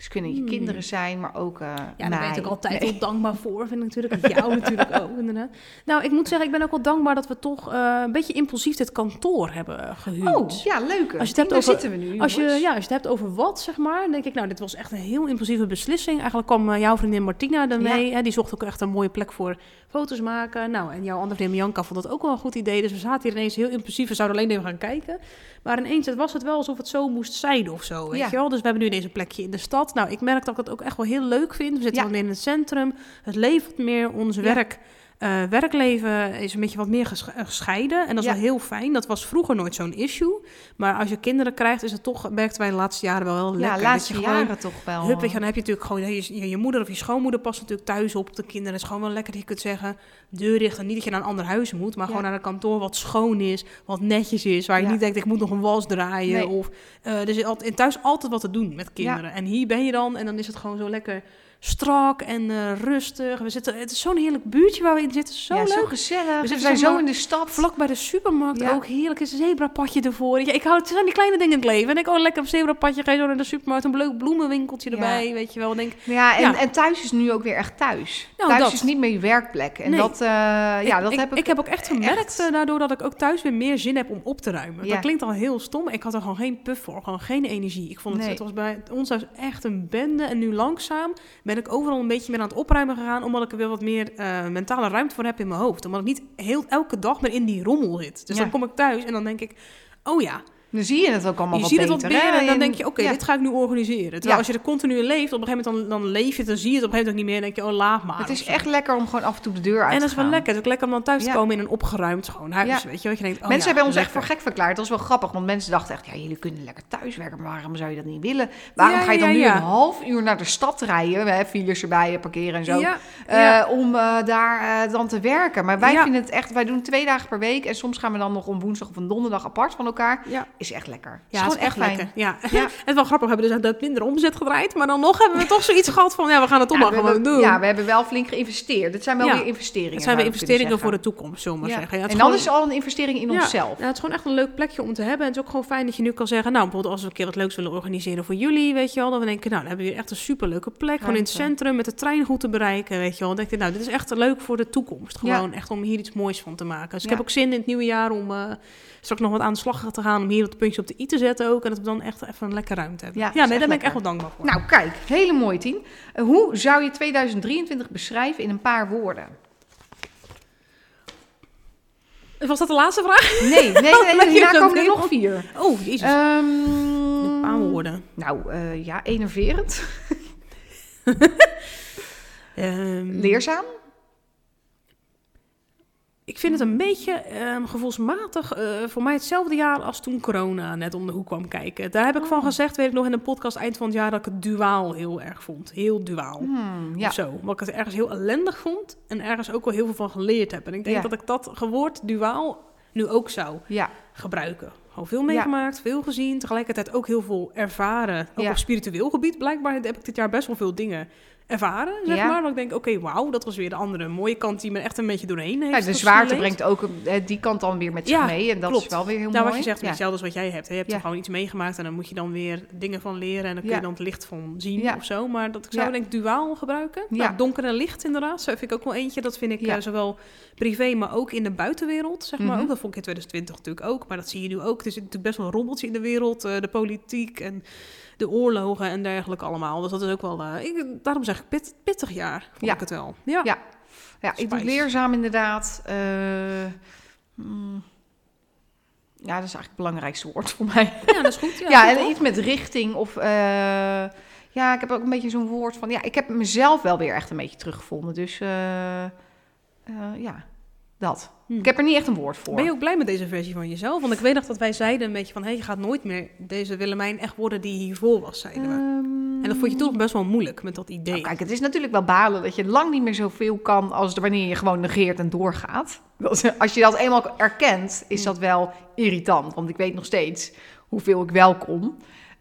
Dus kunnen je Hmm. kinderen zijn, maar ook eh Ja, daar ben ik ook altijd Nee. wel dankbaar voor, vind ik natuurlijk. En jou natuurlijk ook, inderdaad. Nou, ik moet zeggen, ik ben ook wel dankbaar dat we toch eh, een beetje impulsief dit kantoor hebben gehuurd. Oh, ja, leuk. Als je het hebt Daar over- zitten we nu, Als je, ja, als je het hebt over wat, zeg maar, dan denk ik, nou, dit was echt een heel impulsieve beslissing. Eigenlijk kwam eh, jouw vriendin Martina ermee. Hè, die zocht ook echt een mooie plek voor foto's maken. Nou, en jouw andere vriendin Bianca vond dat ook wel een goed idee. Dus we zaten hier ineens heel impulsief. We zouden alleen even gaan kijken. Maar ineens het was het wel alsof het zo moest zijn of zo, weet Ja. je wel. Dus we hebben nu ineens een plekje in de stad. Nou, ik merk dat ik dat ook echt wel heel leuk vind. We zitten meer in het centrum. Het wat meer. Ons werk... eh, werkleven is een beetje wat meer eh, gescheiden. En dat is Ja. wel heel fijn. Dat was vroeger nooit zo'n issue. Maar als je kinderen krijgt, is het toch, merkten wij de laatste jaren wel heel lekker. Ja, dat laatste je gewoon- jaren toch wel. Hup, dan heb je natuurlijk gewoon je, je, je moeder of je schoonmoeder past natuurlijk thuis op de kinderen. Het is gewoon wel lekker dat je kunt zeggen, deur dicht en niet dat je naar een ander huis moet, maar Ja. gewoon naar een kantoor wat schoon is, wat netjes is, waar je Ja. niet denkt ik moet nog een wals draaien Nee. of eh, er is altijd, in thuis altijd wat te doen met kinderen. En hier ben je dan en dan is het gewoon zo lekker strak en eh, rustig. We zitten, het is zo'n heerlijk buurtje waar we in zitten, zo ja, leuk. zo gezellig. We, zitten zijn zo in de stad. Vlak bij de supermarkt Ja. ook heerlijk. Is een zebrapadje ervoor. Ja, ik hou het zijn die kleine dingen in het leven. En ik oh lekker op zebrapadje. Ga je zo naar de supermarkt. Een leuk bloemenwinkeltje erbij. Weet je wel. Denk, Ja, en, en thuis is nu ook weer echt thuis. Nou, thuis dat. is niet meer je werkplek. En Nee. dat, eh, ja, dat ik, heb ik... ik heb ook echt gemerkt echt- eh, daardoor dat ik ook thuis weer meer zin heb om op te ruimen. Ja. Dat klinkt al heel stom. Ik had er gewoon geen puff voor. Gewoon geen energie. Ik vond het, Nee. het was bij ons echt een bende. En nu langzaam ben ik overal een beetje meer aan het opruimen gegaan. Omdat ik er weer wat meer eh, mentale ruimte voor heb in mijn hoofd. Omdat ik niet heel elke dag meer in die rommel zit. Dus Ja. dan kom ik thuis en dan denk ik... Oh ja, Dan zie je het ook allemaal je wat ziet het beter. wat meer hè? en dan denk je, oké, ja. dit ga ik nu organiseren. Terwijl Ja. als je er continu leeft, op een gegeven moment dan, dan leef je het, dan zie je het op een gegeven moment ook niet meer. En denk je, oh, laat maar. Het is echt lekker om gewoon af en toe de deur uit En te dat is wel gaan. lekker. Het is ook lekker om dan thuis te komen in een opgeruimd gewoon huis. Weet je, wat je denkt, oh, mensen hebben ons echt voor gek verklaard. Dat is wel grappig, want mensen dachten echt... ja, jullie kunnen lekker thuiswerken, maar waarom zou je dat niet willen? Waarom ga je dan nu een half uur naar de stad rijden? Hè, files erbij, parkeren en zo. Eh. Om eh, daar eh, dan te werken. Maar wij vinden het echt... Wij doen twee dagen per week. En soms gaan we dan nog om woensdag of een donderdag apart van elkaar. ja. Is echt lekker. Ja, is het is echt fijn. lekker. Ja. Ja. het is wel grappig, we hebben dus echt minder omzet gedraaid. Maar dan nog hebben we toch zoiets gehad van, ja, we gaan het toch Ja, maar we gewoon hebben, doen. ja, we hebben wel flink geïnvesteerd. Het zijn wel Ja. weer investeringen. het zijn weer je investeringen voor de toekomst, zullen we maar zeggen. En is dan gewoon- is het al een investering in onszelf. Ja, het is gewoon echt een leuk plekje om te hebben. En het is ook gewoon fijn dat je nu kan zeggen... nou, bijvoorbeeld als we een keer wat leuks willen organiseren voor jullie... weet je wel, dat we denken... nou, dan hebben we hier echt een superleuke plek. Gewoon in het centrum, met de trein goed te bereiken, weet je wel. Dan denk ik, nou, dit is echt leuk voor de toekomst. Gewoon echt om hier iets moois van te maken. Dus ik heb ook zin in het nieuwe jaar om... eh, straks nog wat aan de slag te gaan... om hier het puntje op de i te zetten ook. En dat we dan echt even een lekkere ruimte hebben. Ja, nee, daar ben ik echt wel dankbaar voor. Nou, kijk, hele mooie tien. Eh, hoe zou je 2023 beschrijven in een paar woorden? Was dat de laatste vraag? Nee, nee, nee, hierna zo komen er nog vier. Oh, jezus. Ehm, een paar woorden. Nou, eh, ja, enerverend, Ehm, leerzaam, vind het een beetje ehm, gevoelsmatig eh, voor mij hetzelfde jaar als toen corona net om de hoek kwam kijken. Daar heb ik van Oh. gezegd, weet ik nog in een podcast eind van het jaar, dat ik het duaal heel erg vond. Heel duaal. Hmm, ja. Of zo. Omdat ik het ergens heel ellendig vond en ergens ook wel heel veel van geleerd heb. En ik denk Ja. dat ik dat gewoord duaal nu ook zou ja, gebruiken. Gewoon veel meegemaakt, veel gezien, tegelijkertijd ook heel veel ervaren. Ook op spiritueel gebied blijkbaar heb ik dit jaar best wel veel dingen ervaren, zeg Ja. maar. Dat ik denk, oké, wauw, dat was weer de andere mooie kant die me echt een beetje doorheen heeft Ja, de zwaarte brengt ook eh, die kant dan weer met zich Ja, mee. En dat klopt. is wel weer heel Nou, mooi. wat je zegt, hetzelfde als wat jij hebt. hè. Je hebt er gewoon iets meegemaakt en dan moet je dan weer dingen van leren. En dan kun je dan het licht van zien of zo. Maar dat ik zou denk ik duaal gebruiken. Ja. Nou, donker en licht inderdaad. Zo vind ik ook wel eentje. Dat vind ik Ja. eh, zowel privé, maar ook in de buitenwereld. Zeg maar Mhm. ook. Dat vond ik in 2020 natuurlijk ook. Maar dat zie je nu ook. Er zit natuurlijk best wel een robbeltje in de wereld. eh, de politiek en de oorlogen en dergelijke allemaal. Dus dat is ook wel... eh, ik, daarom zeg ik pit, pittig jaar, vond Ja. ik het wel. Ja. Ja. Ja, ik doe leerzaam inderdaad. eh, mm, ja, dat is eigenlijk het belangrijkste woord voor mij. Ja, dat is goed. Ja, Ja, goed, en iets met richting of... eh, ja, ik heb ook een beetje zo'n woord van... Ja, ik heb mezelf wel weer echt een beetje teruggevonden. Dus ja, dat. Hm. Ik heb er niet echt een woord voor. Ben je ook blij met deze versie van jezelf? Want ik weet nog dat wij zeiden een beetje van... hé, je gaat nooit meer deze Willemijn echt worden die hiervoor was, zeiden we. En dat vond je nog best wel moeilijk met dat idee. Nou, kijk, het is natuurlijk wel balen dat je lang niet meer zoveel kan als wanneer je gewoon negeert en doorgaat. Als je dat eenmaal erkent, is dat wel irritant. Want ik weet nog steeds hoeveel ik wel kon.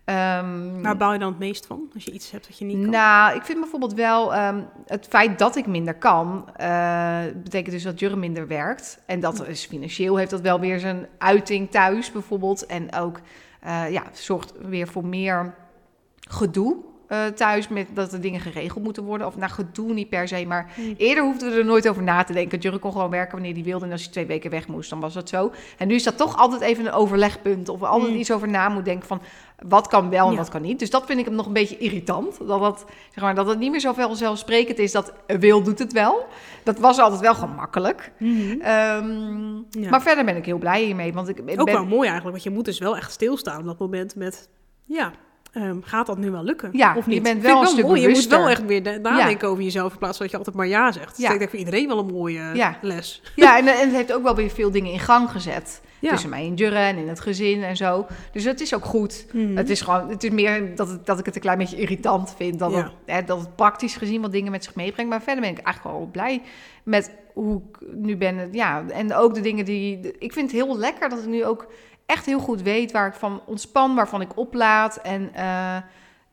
Ehm, Waar baal je dan het meest van? Als je iets hebt dat je niet kan? nou, ik vind bijvoorbeeld wel ehm, het feit dat ik minder kan, eh, betekent dus dat Jurre minder werkt. En dat is financieel heeft dat wel weer zijn uiting thuis bijvoorbeeld. En ook eh, ja, zorgt weer voor meer gedoe eh, thuis met dat er dingen geregeld moeten worden. Of nou, gedoe niet per se, maar Hm. eerder hoefden we er nooit over na te denken. Jurre kon gewoon werken wanneer hij wilde en als hij twee weken weg moest, dan was dat zo. En nu is dat toch altijd even een overlegpunt of altijd Hm. iets over na moet denken van wat kan wel en Ja. wat kan niet. Dus dat vind ik hem nog een beetje irritant. Dat, dat, zeg maar, dat het niet meer zo vanzelfsprekend is dat wil doet het wel. Dat was altijd wel gemakkelijk. Mhm. Ehm, Ja. Maar verder ben ik heel blij hiermee. Want ik ben, Ook wel mooi eigenlijk, want je moet dus wel echt stilstaan op dat moment met... Ja, ehm, gaat dat nu wel lukken? Ja, of je niet? bent Vind wel een stuk mooi. Je moet wel echt weer de- nadenken over jezelf in plaats van dat je altijd maar ja zegt. Dus Ja. ik denk voor iedereen wel een mooie Ja. les. Ja, en, en het heeft ook wel weer veel dingen in gang gezet. Tussen mij en Jurre en in het gezin en zo. Dus het is ook goed. Mhm. Het is gewoon, het is meer dat, het, dat ik het een klein beetje irritant vind. Dat, het, hè, dat het praktisch gezien wat dingen met zich meebrengt. Maar verder ben ik eigenlijk wel blij met hoe ik nu ben. Ja, en ook de dingen die. Ik vind het heel lekker dat ik nu ook echt heel goed weet waar ik van ontspan, waarvan ik oplaad. En eh,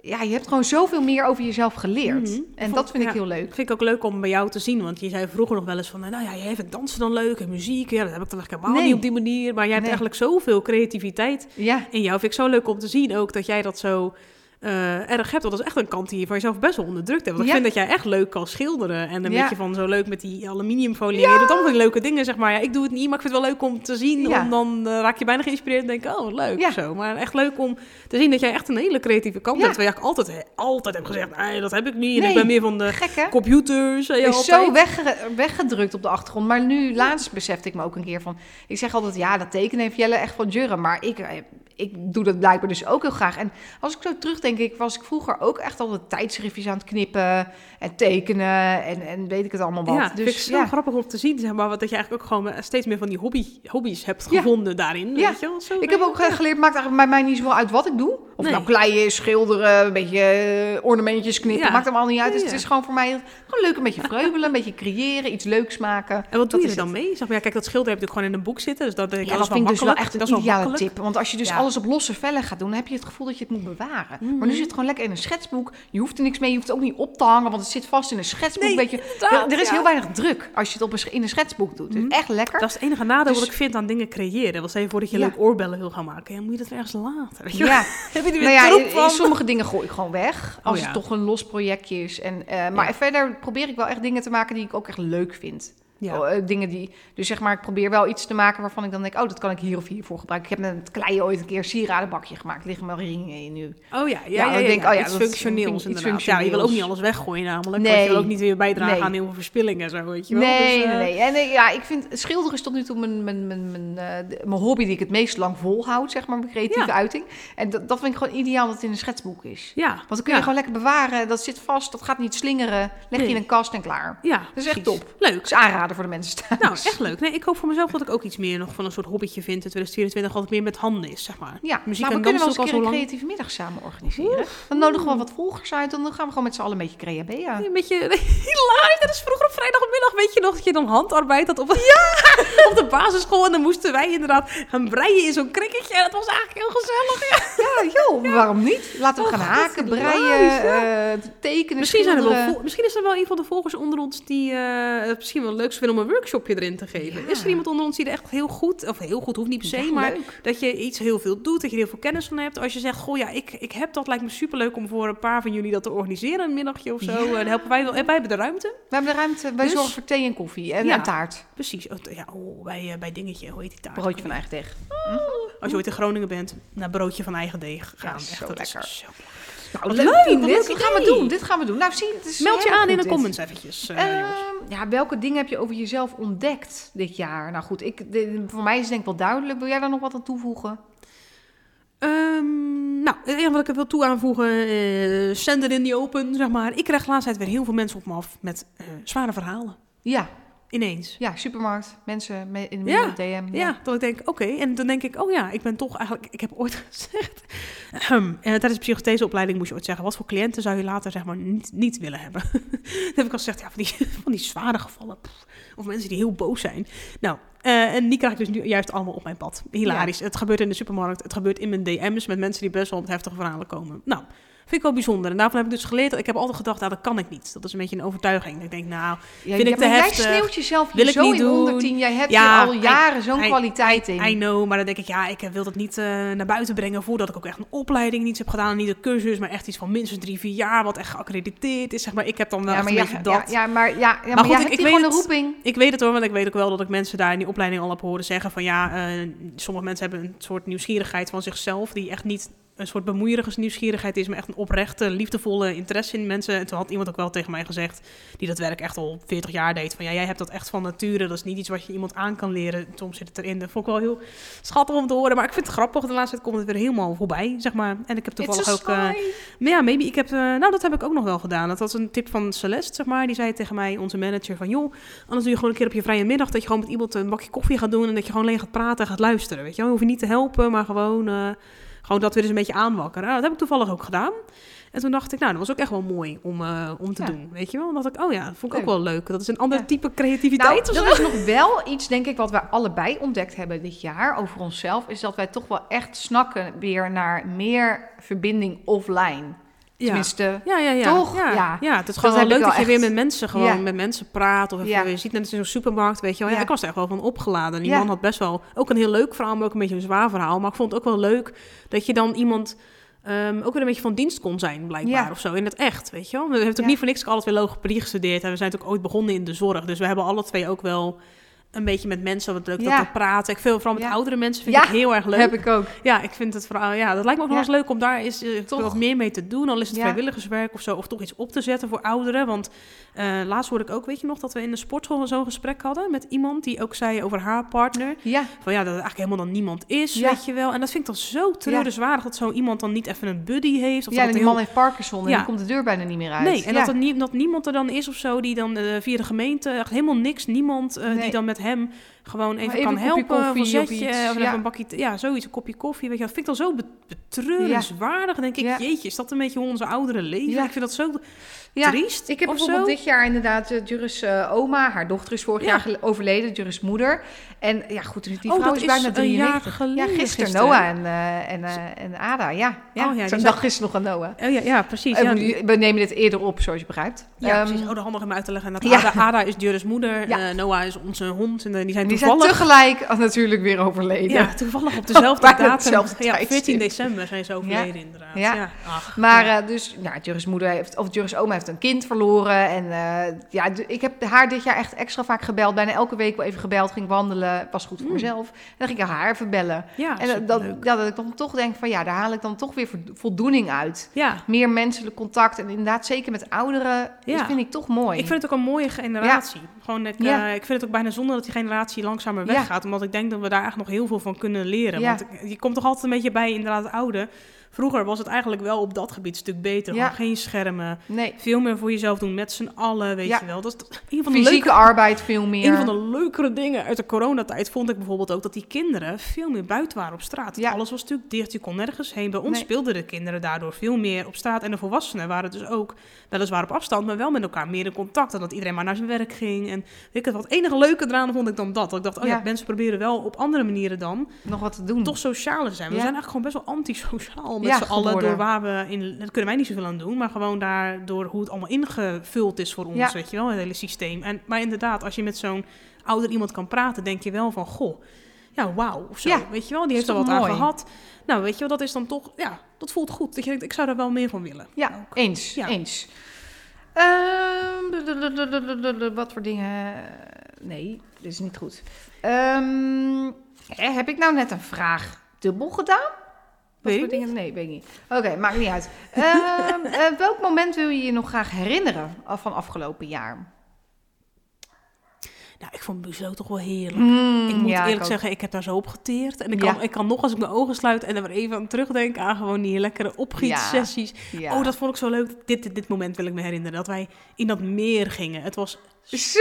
ja, je hebt gewoon zoveel meer over jezelf geleerd. Mhm. En Vond- dat vind ik heel leuk. vind ik ook leuk om bij jou te zien. Want je zei vroeger nog wel eens van... Nou ja, jij vindt dansen dan leuk en muziek. Ja, dat heb ik dan eigenlijk helemaal Nee. niet op die manier. Maar jij hebt Nee. eigenlijk zoveel creativiteit Ja, in jou. Vind ik zo leuk om te zien ook dat jij dat zo eh, erg hebt. Want dat is echt een kant die je van jezelf best wel onderdrukt hebt. Want ik Ja. vind dat jij echt leuk kan schilderen. En een Ja. beetje van zo leuk met die aluminiumfolie. Je doet allemaal leuke dingen, zeg maar. Ja, ik doe het niet, maar ik vind het wel leuk om te zien. Ja. Om dan eh, raak je bijna geïnspireerd en denk ik, oh, wat leuk Ja. of zo. Maar echt leuk om te zien dat jij echt een hele creatieve kant Ja. hebt. Terwijl je altijd, altijd hebt gezegd, nee, dat heb ik niet. En Nee. ik ben meer van de gek computers. En je is altijd. zo wegge- weggedrukt op de achtergrond. Maar nu, laatst besefte ik me ook een keer van... Ik zeg altijd, ja, dat tekenen heeft Jelle echt van Jurre. Maar ik, eh, ik doe dat blijkbaar dus ook heel graag. En als ik zo terugdenk, ik was ik vroeger ook echt altijd tijdschriftjes aan het knippen... en tekenen en, en weet ik het allemaal wat. Ja, vind ik dus zo ja, grappig om te zien, zeg maar, wat dat je eigenlijk ook gewoon eh, steeds meer van die hobby, hobby's hebt Ja. gevonden daarin. Ja. Weet je wel? Zo ik heb ook eh, geleerd, maakt eigenlijk bij mij niet zoveel uit wat ik doe. Of Nee. nou kleien, schilderen, een beetje eh, ornamentjes knippen, maakt allemaal niet uit. Dus het is gewoon voor mij gewoon leuk een beetje vreubelen, een beetje creëren, iets leuks maken. En wat doe Dat je er dan mee? Zeg maar, ja, kijk, dat schilder heb natuurlijk gewoon in een boek zitten, dus dat ik, Ja, dat vind ik dus wel makkelijk. echt een dat is wel ideale tip. Want als je dus. Alles op losse vellen gaat doen, dan heb je het gevoel dat je het moet bewaren. Mhm. Maar nu zit het gewoon lekker in een schetsboek. Je hoeft er niks mee, je hoeft het ook niet op te hangen, want het zit vast in een schetsboek. Nee, Weet je, er, er is ja. heel weinig druk als je het op een, in een schetsboek doet. Mhm. is echt lekker. Dat is het enige nadeel Dus- wat ik vind aan dingen creëren. Wel even voordat je Ja. leuk oorbellen wil gaan maken, ja, moet je dat ergens je wel? ja, Heb je er weer nou in- sommige dingen gooi ik gewoon weg. Als Oh, ja. het toch een los projectje is. En, eh, maar verder probeer ik wel echt dingen te maken die ik ook echt leuk vind. Ja. Oh, eh, dingen die, dus zeg maar, ik probeer wel iets te maken waarvan ik dan denk, oh, dat kan ik hier of hiervoor gebruiken. Ik heb met kleien ooit een keer een sieradenbakje gemaakt. Er liggen wel ringen in nu. Oh ja, ja, Ja, ja, denk oh ja, iets dat functioneels iets inderdaad. Ja, je wil ook functioneels. niet alles weggooien namelijk. Nee. Je wil ook niet weer bijdragen Nee. aan heel veel verspilling en zo, weet je wel. Nee, Dus, eh, nee. En eh, ja, ik vind schilderen is tot nu toe mijn, mijn, mijn, mijn, hobby die ik het meest lang volhoud, zeg maar, mijn creatieve uiting. En dat, dat vind ik gewoon ideaal dat het in een schetsboek is. Ja. Want dan kun je gewoon lekker bewaren, dat zit vast, dat gaat niet slingeren. Leg je in een kast en klaar. Ja, Dat is echt top. Leuk. Dus aanraden aanrader voor de mensen thuis. Nou, echt leuk. Nee, ik hoop voor mezelf dat ik ook iets meer nog van een soort hobbytje vind in 2024. Wat het meer met handen is, zeg maar. Ja, Muziek maar we en kunnen wel eens ook een keer een lang. creatieve middag samen organiseren. Dan nodigen we wat volgers uit en dan gaan we gewoon met z'n allen een beetje creabea. Een beetje hilarisch. Dat is vroeger op vrijdagmiddag, weet je nog, dat je dan handarbeid had op, op de basisschool. En dan moesten wij inderdaad gaan breien in zo'n krikketje. En dat was eigenlijk heel gezellig. Ja. Ja, joh, waarom niet? Laten we Oh, gaan haken, breien, eh, tekenen, Misschien, zijn er wel misschien is er wel een van de volgers onder ons die het misschien wel leuk vinden om een workshopje erin te geven. Ja. Is er iemand onder ons die er echt heel goed, of heel goed hoeft niet per se, maar leuk. dat je iets heel veel doet, dat je er heel veel kennis van hebt. Als je zegt, goh ja, ik, ik heb dat, lijkt me superleuk om voor een paar van jullie dat te organiseren, een middagje of zo. Ja. En dan helpen wij wel, en wij hebben de ruimte. We hebben de ruimte, wij Dus- zorgen voor thee en koffie en, Ja. taart. Precies, oh, ja, oh, bij, eh, bij Dingetje, hoe heet die taart? Broodje van eigen deeg. Als je ooit in Groningen bent, naar broodje van eigen deeg gaan. Echt, zo lekker. zo lekker. Nou, leuk, dit gaan we doen. Dit gaan we doen. Nou, zie, het is Meld je aan in de dit. comments eventjes, eh. Ehm, ja, welke dingen heb je over jezelf ontdekt dit jaar? Nou goed, ik, de- voor mij is het denk ik wel duidelijk. Wil jij daar nog wat aan toevoegen? Ehm, nou, het enige wat ik wil toe aanvoegen, eh send it in the open, zeg maar. Ik krijg de laatste tijd weer heel veel mensen op me af met eh, zware verhalen. Ja, Ineens. ja, supermarkt, mensen me- in de Ja, DM. Ja, dat ik denk, oké. En dan denk ik, oh ja, ik ben toch eigenlijk... Ik heb ooit gezegd... En tijdens de psychotheseopleiding moest je ooit zeggen... wat voor cliënten zou je later zeg maar niet, niet willen hebben? dan heb ik al gezegd, ja, van die, van die zware gevallen. pff, of mensen die heel boos zijn. Nou, eh, en die krijg ik dus nu juist allemaal op mijn pad. Hilarisch. Het gebeurt in de supermarkt. Het gebeurt in mijn DM's met mensen die best wel met heftige verhalen komen. Nou, vind ik wel bijzonder. En daarvan heb ik dus geleerd... Ik heb altijd gedacht, nou, dat kan ik niet. Dat is een beetje een overtuiging. Ik denk, nou... Ja, Vind ik te heftig. jij sneeuwt jezelf Wil ik zo niet in doen. 110. Jij hebt Ja, hier al jaren zo'n kwaliteit in. I know, maar dan denk ik, ja, ik wil dat niet eh, naar buiten brengen voordat ik ook echt een opleiding niets heb gedaan. Niet een cursus, maar echt iets van minstens drie, vier jaar, wat echt geaccrediteerd is. Zeg maar, ik heb dan wel ja, maar een beetje dat. ja, maar, ja, maar goed, ik- ik weet een het. roeping. Ik weet het hoor, want ik weet ook wel dat ik mensen daar in die opleiding al heb horen zeggen van ja, eh, sommige mensen hebben een soort nieuwsgierigheid van zichzelf die echt niet een soort bemoeierige nieuwsgierigheid is, maar echt een oprechte, liefdevolle interesse in mensen. En toen had iemand ook wel tegen mij gezegd, die dat werk echt al 40 jaar deed, van ja, jij hebt dat echt van nature, dat is niet iets wat je iemand aan kan leren. Soms zit het erin. Dat vond ik wel heel schattig om te horen, maar ik vind het grappig. De laatste tijd komt het weer helemaal voorbij, zeg maar. En ik heb toevallig ook... eh, maar ja, maybe. Ik heb, eh, nou, dat heb ik ook nog wel gedaan. Dat was een tip van Celeste, zeg maar. Die zei tegen mij, onze manager, van joh, anders doe je gewoon een keer op je vrije middag dat je gewoon met iemand een bakje koffie gaat doen en dat je gewoon alleen gaat praten en gaat luisteren. Weet je, wel. je hoeft je niet te helpen, maar gewoon, eh, gewoon dat weer eens een beetje aanwakkeren. Nou, dat heb ik toevallig ook gedaan. En toen dacht ik, nou, dat was ook echt wel mooi om, eh, om te Ja. doen. Weet je wel? Dacht ik, oh ja, dat vond ik ook wel leuk. Dat is een ander Ja. type Nou, creativiteit zo. dat is nog wel iets, denk ik, wat wij allebei ontdekt hebben dit jaar over onszelf. Is dat wij toch wel echt snakken weer naar meer verbinding offline. Ja. Tenminste, Ja, ja, ja. Toch? Ja, Ja. ja. het is Dat gewoon wel leuk dat je weer met mensen gewoon Ja. met mensen praat. Of even, je ziet net in zo'n supermarkt, weet je wel. Ja, ik was er echt wel van opgeladen. Die man had best wel ook een heel leuk verhaal, maar ook een beetje een zwaar verhaal. Maar ik vond het ook wel leuk dat je dan iemand ehm, ook weer een beetje van dienst kon zijn, blijkbaar. Ja. Of zo, in het echt, weet je wel. We hebben Ja. niet voor niks alle twee logopedie gestudeerd. En we zijn natuurlijk ooit begonnen in de zorg. Dus we hebben alle twee ook wel een beetje met mensen wat leuk Ja. dat te praten. Ik vind vooral met Ja. oudere mensen vind Ja, ik heel erg leuk. heb ik ook. Ja, ik vind het vooral, ja, dat lijkt me ook nog eens leuk om daar eens eh, Toch? wat meer mee te doen. Al is het vrijwilligerswerk of zo, of toch iets op te zetten voor ouderen. Want eh, laatst hoorde ik ook, weet je nog, dat we in de sportschool zo'n gesprek hadden met iemand die ook zei over haar partner. Ja, Van ja, dat er eigenlijk helemaal dan niemand is, Ja. weet je wel. En dat vind ik dan zo treurenswaardig dat zo iemand dan niet even een buddy heeft. Of ja dat en het die heel- man heeft Parkinson en die komt de deur bijna niet meer uit. Nee, en dat, er nie- dat niemand er dan is of zo die dan eh, via de gemeente, echt helemaal niks, niemand Nee. die dan met hem gewoon even, even kan helpen. of een of zetje, ja. een bakje, ja, zoiets, een kopje koffie. Weet je, dat vind ik dan zo be- betreurenswaardig. Dan denk ik, jeetje, is dat een beetje hoe onze ouderen leven? Ja. Ik vind dat zo Ja, triest. Ik heb bijvoorbeeld zo. dit jaar inderdaad uh, Juris eh, oma, haar dochter is vorig Ja. jaar overleden, Juris moeder. En ja, goed, die Oh, vrouw dat is bijna een 93. jaar geleden Ja, gisteren. Noah en, eh, en, eh, en Ada, ja. ja. Oh, ja, Zo'n dag is nog aan Noah. Oh ja, ja precies. Eh, Ja, we- nemen dit eerder op, zoals je begrijpt. ja, Ehm, precies. Oh, de handig om uit te leggen. Dat. Ada, Ada is Juris moeder, eh, Noah is onze hond. En eh, die zijn die zijn toevallig... tegelijk natuurlijk weer overleden. ja, toevallig op dezelfde Bijna datum. hetzelfde ja, tijdstip. 14 december zijn ze overleden inderdaad. Ja. Ach, Maar eh, dus, nou, Juris moeder heeft, of Juris oma heeft een kind verloren. En eh, ja, ik heb haar dit jaar echt extra vaak gebeld. Bijna elke week wel even gebeld, ging wandelen. Was goed voor Mm. mezelf. En dan ging ik haar even bellen. ja, en eh, dat, ja, dat ik dan toch denk van ja, daar haal ik dan toch weer vo- voldoening uit. Ja, Meer menselijk contact. En inderdaad, zeker met ouderen, Ja. dat vind ik toch mooi. ik vind het ook een mooie generatie. Gewoon, ik, Ja. eh, ik vind het ook bijna zonde dat die generatie langzamer weggaat. Omdat ik denk dat we daar echt nog heel veel van kunnen leren. Ja. Want je komt toch altijd een beetje bij inderdaad oude. Vroeger was het eigenlijk wel op dat gebied een stuk beter. Ja. Geen schermen. Nee. Veel meer voor jezelf doen met z'n allen, weet Ja. je wel. Dat is een van de Fysieke leuke arbeid veel meer. een van de leukere dingen uit de coronatijd vond ik bijvoorbeeld ook dat die kinderen veel meer buiten waren op straat. Ja. Alles was natuurlijk dicht, je kon nergens heen. Bij ons Nee. speelden de kinderen daardoor veel meer op straat. En de volwassenen waren dus ook weliswaar op afstand, maar wel met elkaar meer in contact. En dat iedereen maar naar zijn werk ging. En weet ik het, wat het enige leuke eraan vond ik dan dat. Dat ik dacht, oh ja, mensen proberen wel op andere manieren dan Nog wat te doen. toch socialer zijn. We zijn eigenlijk gewoon best wel antisociaal met Ja, z'n allen. Door waar we in, daar kunnen wij niet zoveel aan doen, maar gewoon daardoor hoe het allemaal ingevuld is voor ons, Ja. weet je wel, het hele systeem. En, maar inderdaad, als je met zo'n ouder iemand kan praten, denk je wel van, goh, ja, wauw, of zo. Ja, Weet je wel, die heeft er wat aan mooi? gehad. Nou, weet je wel, dat is dan toch, ja, dat voelt goed. Dat je denkt, ik zou daar wel meer van willen. Ja, Ook. eens. Ja. eens. Wat voor dingen? Nee, dit is niet goed. Ehm, heb ik nou net een vraag dubbel gedaan? Weet voor ik dingen? Nee, weet ik niet. Oké, maakt niet uit. Ehm, eh, welk moment wil je je nog graag herinneren van afgelopen jaar? Nou, ik vond Buzo toch wel heerlijk. Mm, Ik moet ja, eerlijk zeggen, ik heb daar zo op geteerd. En ik Ja. kan, ik kan nog als ik mijn ogen sluit en er even aan terugdenken aan gewoon die lekkere opgietsessies. Ja. Oh, dat vond ik zo leuk. Dit, dit, dit moment wil ik me herinneren. Dat wij in dat meer gingen. Het was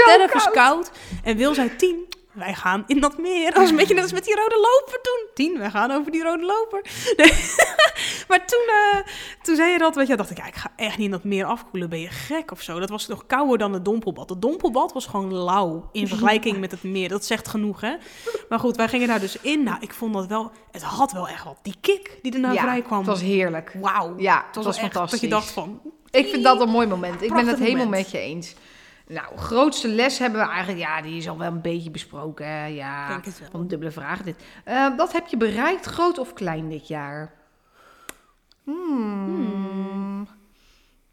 koud. koud. En Wil zei tien. Wij gaan in dat meer. Dat was een beetje net als met die rode loper toen. Tien, wij gaan over die rode loper. Nee. maar toen, eh, toen zei je dat, weet je, dacht ik, ja, ik ga echt niet in dat meer afkoelen. Ben je gek of zo? Dat was nog kouder dan het dompelbad. Het dompelbad was gewoon lauw in vergelijking met het meer. Dat zegt genoeg, hè? Maar goed, wij gingen daar dus in. Nou, ik vond dat wel, het had wel echt wat. Die kick die erna ja, vrij kwam. het was heerlijk. Wauw. Ja, Het was, het was echt fantastisch. dat je dacht van, Ik vind dat een mooi moment. Ik ben het helemaal moment. met je eens. Nou, grootste les hebben we eigenlijk... Ja, die is al wel een beetje besproken. hè. Ja, Denk het wel. van dubbele vragen dit. Eh, wat heb je bereikt, groot of klein dit jaar? Hmm.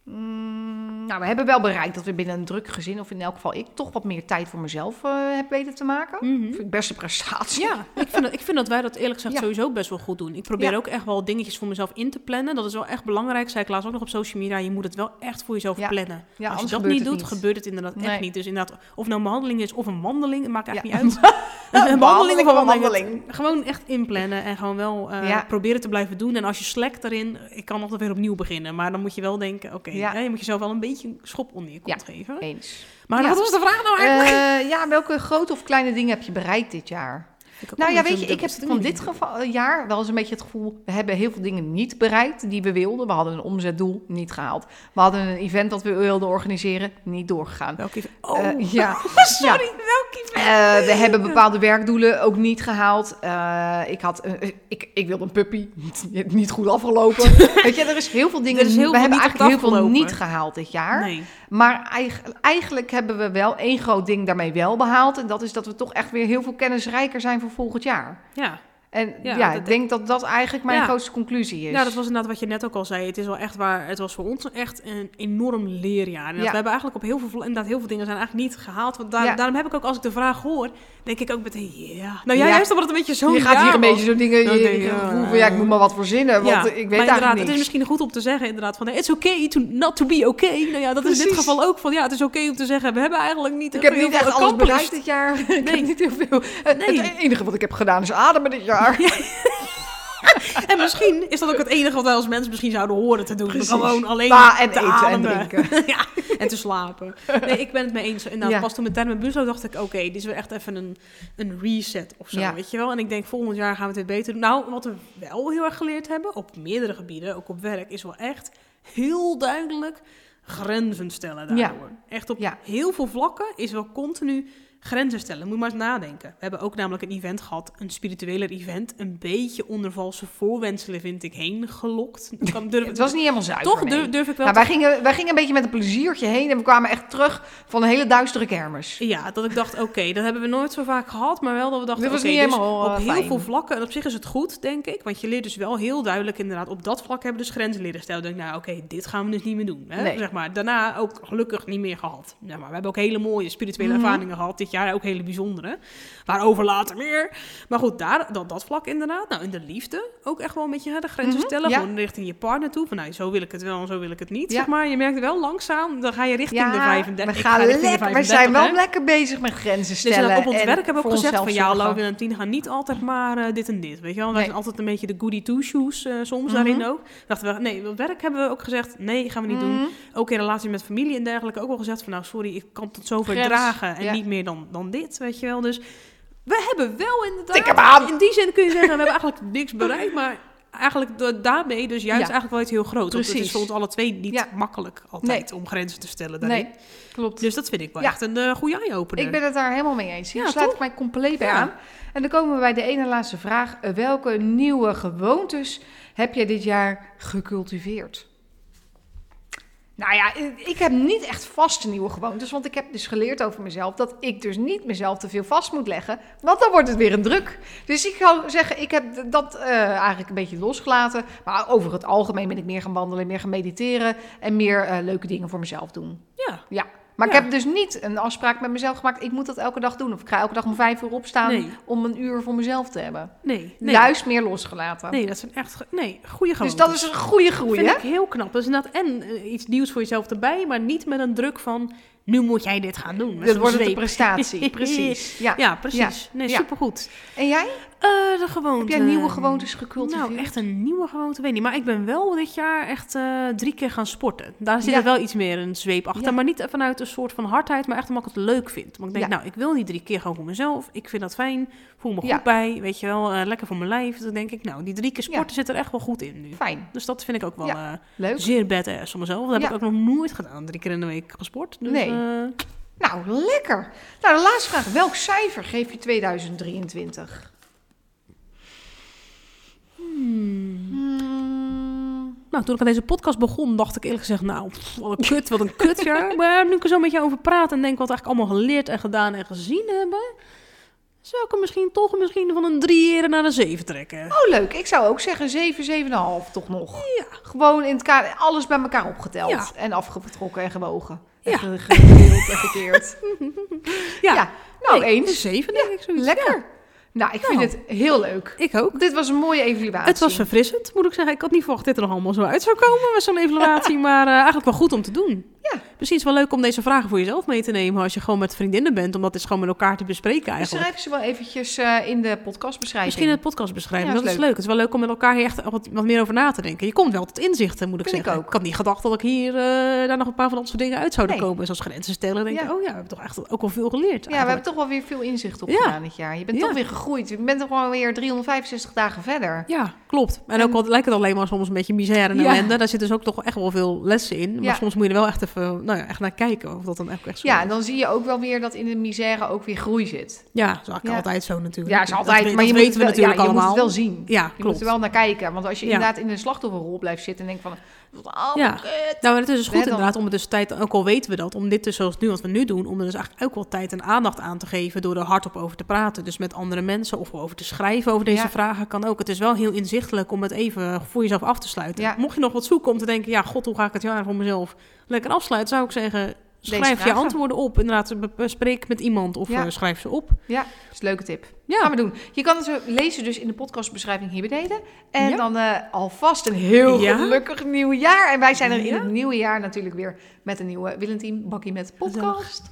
Hmm, Nou, we hebben wel bereikt dat we binnen een druk gezin... of in elk geval ik toch wat meer tijd voor mezelf eh, heb weten te maken. Mhm. Vind ik best een prestatie. Ja, ik vind, dat, ik vind dat wij dat eerlijk gezegd Ja. sowieso best wel goed doen. Ik probeer Ja. ook echt wel dingetjes voor mezelf in te plannen. Dat is wel echt belangrijk. Zei ik laatst ook nog op social media. Je moet het wel echt voor jezelf Ja. plannen. Ja, Als je dat niet doet, niet. gebeurt het inderdaad Nee. echt niet. Dus inderdaad, of nou een behandeling is of een wandeling, het maakt echt Ja. niet uit. een wandeling of een wandeling. Gewoon echt inplannen en gewoon wel eh, Ja. proberen te blijven doen. En als je slekt daarin, ik kan nog weer opnieuw beginnen. Maar dan moet je wel denken, oké, Ja. je moet jezelf wel een beetje een schop onder je kont geven. Eens. Maar wat was de vraag nou eigenlijk? Eh, ja, welke grote of kleine dingen heb je bereikt dit jaar? Nou ja, weet je, ik heb van dit geval, eh, jaar wel eens een beetje het gevoel... we hebben heel veel dingen niet bereikt die we wilden. We hadden een omzetdoel, niet gehaald. We hadden een event dat we wilden organiseren, niet doorgegaan. Welke even- Oh, Eh, ja, sorry, welke event? Eh, we hebben bepaalde werkdoelen ook niet gehaald. Eh, ik, had, eh, ik, ik wilde een puppy, niet, niet goed afgelopen. Weet je, er is heel veel dingen... Er is heel we veel hebben eigenlijk heel veel niet gehaald dit jaar. Nee. Maar eig- eigenlijk hebben we wel één groot ding daarmee wel behaald. En dat is dat we toch echt weer heel veel kennisrijker zijn voor volgend jaar. Ja. En Ja, ik denk dat dat eigenlijk mijn Ja. grootste conclusie is. Ja, dat was inderdaad wat je net ook al zei. Het is wel echt waar. Het was voor ons echt een enorm leerjaar. En dat Ja. We hebben eigenlijk op heel veel, inderdaad, heel veel dingen zijn eigenlijk niet gehaald. Want daar, daarom heb ik ook, als ik de vraag hoor, denk ik ook meteen, ja. Nou ja, Ja. juist omdat het een beetje zo je gaat hier een beetje zo dingen, je, denk je gevoel ja, ik moet maar wat verzinnen, want ik weet maar eigenlijk inderdaad, niks. het is misschien goed om te zeggen inderdaad van, it's okay to not to be okay. Nou ja, dat is in dit geval ook van, ja, het is oké om te zeggen, we hebben eigenlijk niet ik heb niet echt alles bereikt dit jaar. ik Nee. heb niet heel veel. Nee. het enige wat ik heb gedaan is ademen dit jaar. En misschien is dat ook het enige wat wij als mensen misschien zouden horen te doen. Precies. Gewoon alleen Pa en te eten en ademen. drinken. ja, en te slapen. Nee, ik ben het mee eens. Inderdaad, Ja. pas toen met Termen Buzo dacht ik, oké, dit is weer echt even een, een reset of zo, Ja. weet je wel. En ik denk, volgend jaar gaan we het beter doen. Nou, wat we wel heel erg geleerd hebben, op meerdere gebieden, ook op werk, is wel echt heel duidelijk grenzen stellen Ja. daardoor. Echt op Ja. heel veel vlakken is wel continu grenzen stellen. Moet maar eens nadenken. We hebben ook namelijk een event gehad, een spiritueler event, een beetje onder valse voorwenselen vind ik heen gelokt. Kan, durf, Het was niet helemaal zuiver. toch nee. durf, durf ik wel Nou, te wij, gingen, wij gingen een beetje met een pleziertje heen en we kwamen echt terug van een hele duistere kermis. Ja, dat ik dacht, oké, dat hebben we nooit zo vaak gehad, maar wel dat we dachten, oké, niet dus helemaal, op eh, heel fijn. veel vlakken, en op zich is het goed, denk ik, want je leert dus wel heel duidelijk inderdaad, op dat vlak hebben we dus grenzen leren stellen. Dan denk ik, nou oké, dit gaan we dus niet meer doen. Hè? Nee. Zeg maar. Daarna ook gelukkig niet meer gehad. Ja, maar we hebben ook hele mooie spirituele Mhm. ervaringen gehad dit jaar ook hele bijzondere. Waarover later meer. Maar goed, daar, dat, dat vlak inderdaad. Nou, in de liefde ook echt wel een beetje hè, de grenzen Mhm, stellen. ja. Gewoon richting je partner toe. Van nou, zo wil ik het wel en zo wil ik het niet. Ja. Zeg maar, je merkt wel langzaam, dan ga je richting de Ja, 35. we, gaan ga lekker, we 35, zijn wel hè. lekker bezig met grenzen Dus stellen. inderdaad, op ons en werk hebben we ook gezegd van ja. Lauw en Tien gaan niet altijd maar eh, dit en dit. Weet je wel, wij Nee. zijn altijd een beetje de goody two-shoes eh, soms Mhm. daarin ook. Dachten we, nee, op werk hebben we ook gezegd, nee, gaan we niet doen. Mhm. Ook in relatie met familie en dergelijke ook wel gezegd van nou, sorry, ik kan tot zover Grens, dragen en niet meer dan, dan dit, weet je wel. Dus we hebben wel inderdaad, in die zin kun je zeggen, we hebben eigenlijk niks bereikt, maar eigenlijk door- daarmee dus juist Ja. eigenlijk wel iets heel groots. Want het is Precies. voor ons alle twee niet Ja. makkelijk altijd om grenzen te stellen daarin. Nee, klopt. Dus dat vind ik wel Ja. echt een eh, goede eye-opener. Ik ben het daar helemaal mee eens. Hier Ja, sluit ik mij compleet bij aan. En dan komen we bij de ene laatste vraag. Welke nieuwe gewoontes heb jij dit jaar gecultiveerd? Nou ja, ik heb niet echt vaste nieuwe gewoontes. Want ik heb dus geleerd over mezelf dat ik dus niet mezelf te veel vast moet leggen. Want dan wordt het weer een druk. Dus ik zou zeggen, ik heb dat eh, eigenlijk een beetje losgelaten. Maar over het algemeen ben ik meer gaan wandelen, meer gaan mediteren. En meer eh, leuke dingen voor mezelf doen. Ja, Ja, maar Ja. ik heb dus niet een afspraak met mezelf gemaakt. Ik moet dat elke dag doen. Of ik ga elke dag om vijf uur opstaan Nee. om een uur voor mezelf te hebben. nee. nee. Juist meer losgelaten. Nee, dat zijn echt... ge- Nee, goede dus gewoontes. dat is een goede groei, vind hè? ik heel knap. Dat is inderdaad en eh, iets nieuws voor jezelf erbij, maar niet met een druk van... Nu moet jij dit gaan doen. Dat zo'n wordt zweep. prestatie, precies. Ja. Ja, precies. Nee, supergoed. En jij? Eh de gewoonte. Heb jij nieuwe gewoontes gecultiveerd? Nou, echt een nieuwe gewoonte, weet niet. Maar ik ben wel dit jaar echt eh, drie keer gaan sporten. Daar zit Ja. er wel iets meer een zweep achter. Ja. Maar niet vanuit een soort van hardheid, maar echt omdat ik het leuk vind. Want ik denk, nou, ik wil die drie keer gewoon voor mezelf. Ik vind dat fijn. Voel me goed bij. Weet je wel, eh, lekker voor mijn lijf. Dan denk ik, nou, die drie keer sporten zit er echt wel goed in nu. Fijn. Dus dat vind ik ook wel Leuk. zeer badass van mezelf. Dat heb ik ook nog nooit gedaan. Drie keer in de week gesport. Dus, Nee. Eh, Nou, lekker. Nou, de laatste vraag. Welk cijfer geef je 2023? Hmm. Nou, toen ik aan deze podcast begon, dacht ik eerlijk gezegd, nou, pff, wat een kut, wat een kutjaar. maar nu ik er zo met je over praat en denk wat we eigenlijk allemaal geleerd en gedaan en gezien hebben, zou ik hem misschien toch misschien van een drie eerder naar een zeven trekken. Oh, leuk. Ik zou ook zeggen 7, 7,5 toch nog. Ja. Gewoon in het kader, alles bij elkaar opgeteld. Ja. En afgetrokken en gewogen. Ja. Gedeeld en gekeerd. Ja, Ja, nou Nee, eens. Een zeven denk ik zoiets. Lekker. Ja, Nou, ik vind Nou. het heel leuk. ik ook. Dit was een mooie evaluatie. Het was verfrissend, moet ik zeggen. Ik had niet verwacht dat dit er nog allemaal zo uit zou komen met zo'n evaluatie. maar eh, eigenlijk wel goed om te doen. Misschien is het wel leuk om deze vragen voor jezelf mee te nemen als je gewoon met vriendinnen bent. Om dat eens gewoon met elkaar te bespreken eigenlijk. schrijf ze wel eventjes eh, in de podcastbeschrijving. Misschien in het podcast beschrijven. Ja, dat is leuk. leuk. Het is wel leuk om met elkaar hier echt wat, wat meer over na te denken. Je komt wel tot inzichten, moet ik Vind ik zeggen. ook. had niet gedacht dat ik hier eh, daar nog een paar van dat soort dingen uit zouden Nee. komen. Zoals grenzen stellen. Denk Ja. ik, oh ja, we hebben toch echt ook wel veel geleerd. Ja, we hebben toch wel weer veel inzicht op Ja. dit jaar. Je bent toch weer gegroeid. Je bent toch wel weer 365 dagen verder. Ja, klopt. En, En- ook al lijkt het alleen maar soms een beetje misère en ellende. Daar zit dus ook toch echt wel veel lessen in. Maar soms moet je er wel echt even nou ja, echt naar kijken. Of dat dan echt, echt zo Ja, en dan zie je ook wel weer dat in de misère ook weer groei zit. Ja, dat is Ja. altijd zo natuurlijk. Ja, is altijd. maar je moet het we wel, natuurlijk ja, je allemaal. moet het wel zien. Ja, Je moet klopt. er wel naar kijken. Want als je inderdaad in de slachtofferrol blijft zitten en denkt van... Oh, Ja. kut. Nou, het is dus goed inderdaad om het dus tijd, ook al weten we dat, om dit dus zoals nu wat we nu doen, om er dus eigenlijk ook wel tijd en aandacht aan te geven door er hardop over te praten. Dus met andere mensen of over te schrijven over deze Ja. vragen kan ook. Het is wel heel inzichtelijk om het even voor jezelf af te sluiten. Ja. Mocht je nog wat zoeken om te denken, ja, god, hoe ga ik het jaar voor mezelf lekker afsluiten, zou ik zeggen, schrijf je antwoorden op. Inderdaad, be- bespreek met iemand of Ja. eh, schrijf ze op. Ja, dat is een leuke tip. Ja. Gaan we doen. Je kan het lezen dus in de podcastbeschrijving hier beneden. En Ja. dan eh, alvast een heel Ja. gelukkig nieuw jaar. En wij zijn er in het nieuwe jaar natuurlijk weer met een nieuwe Willentien Bakkie met podcast.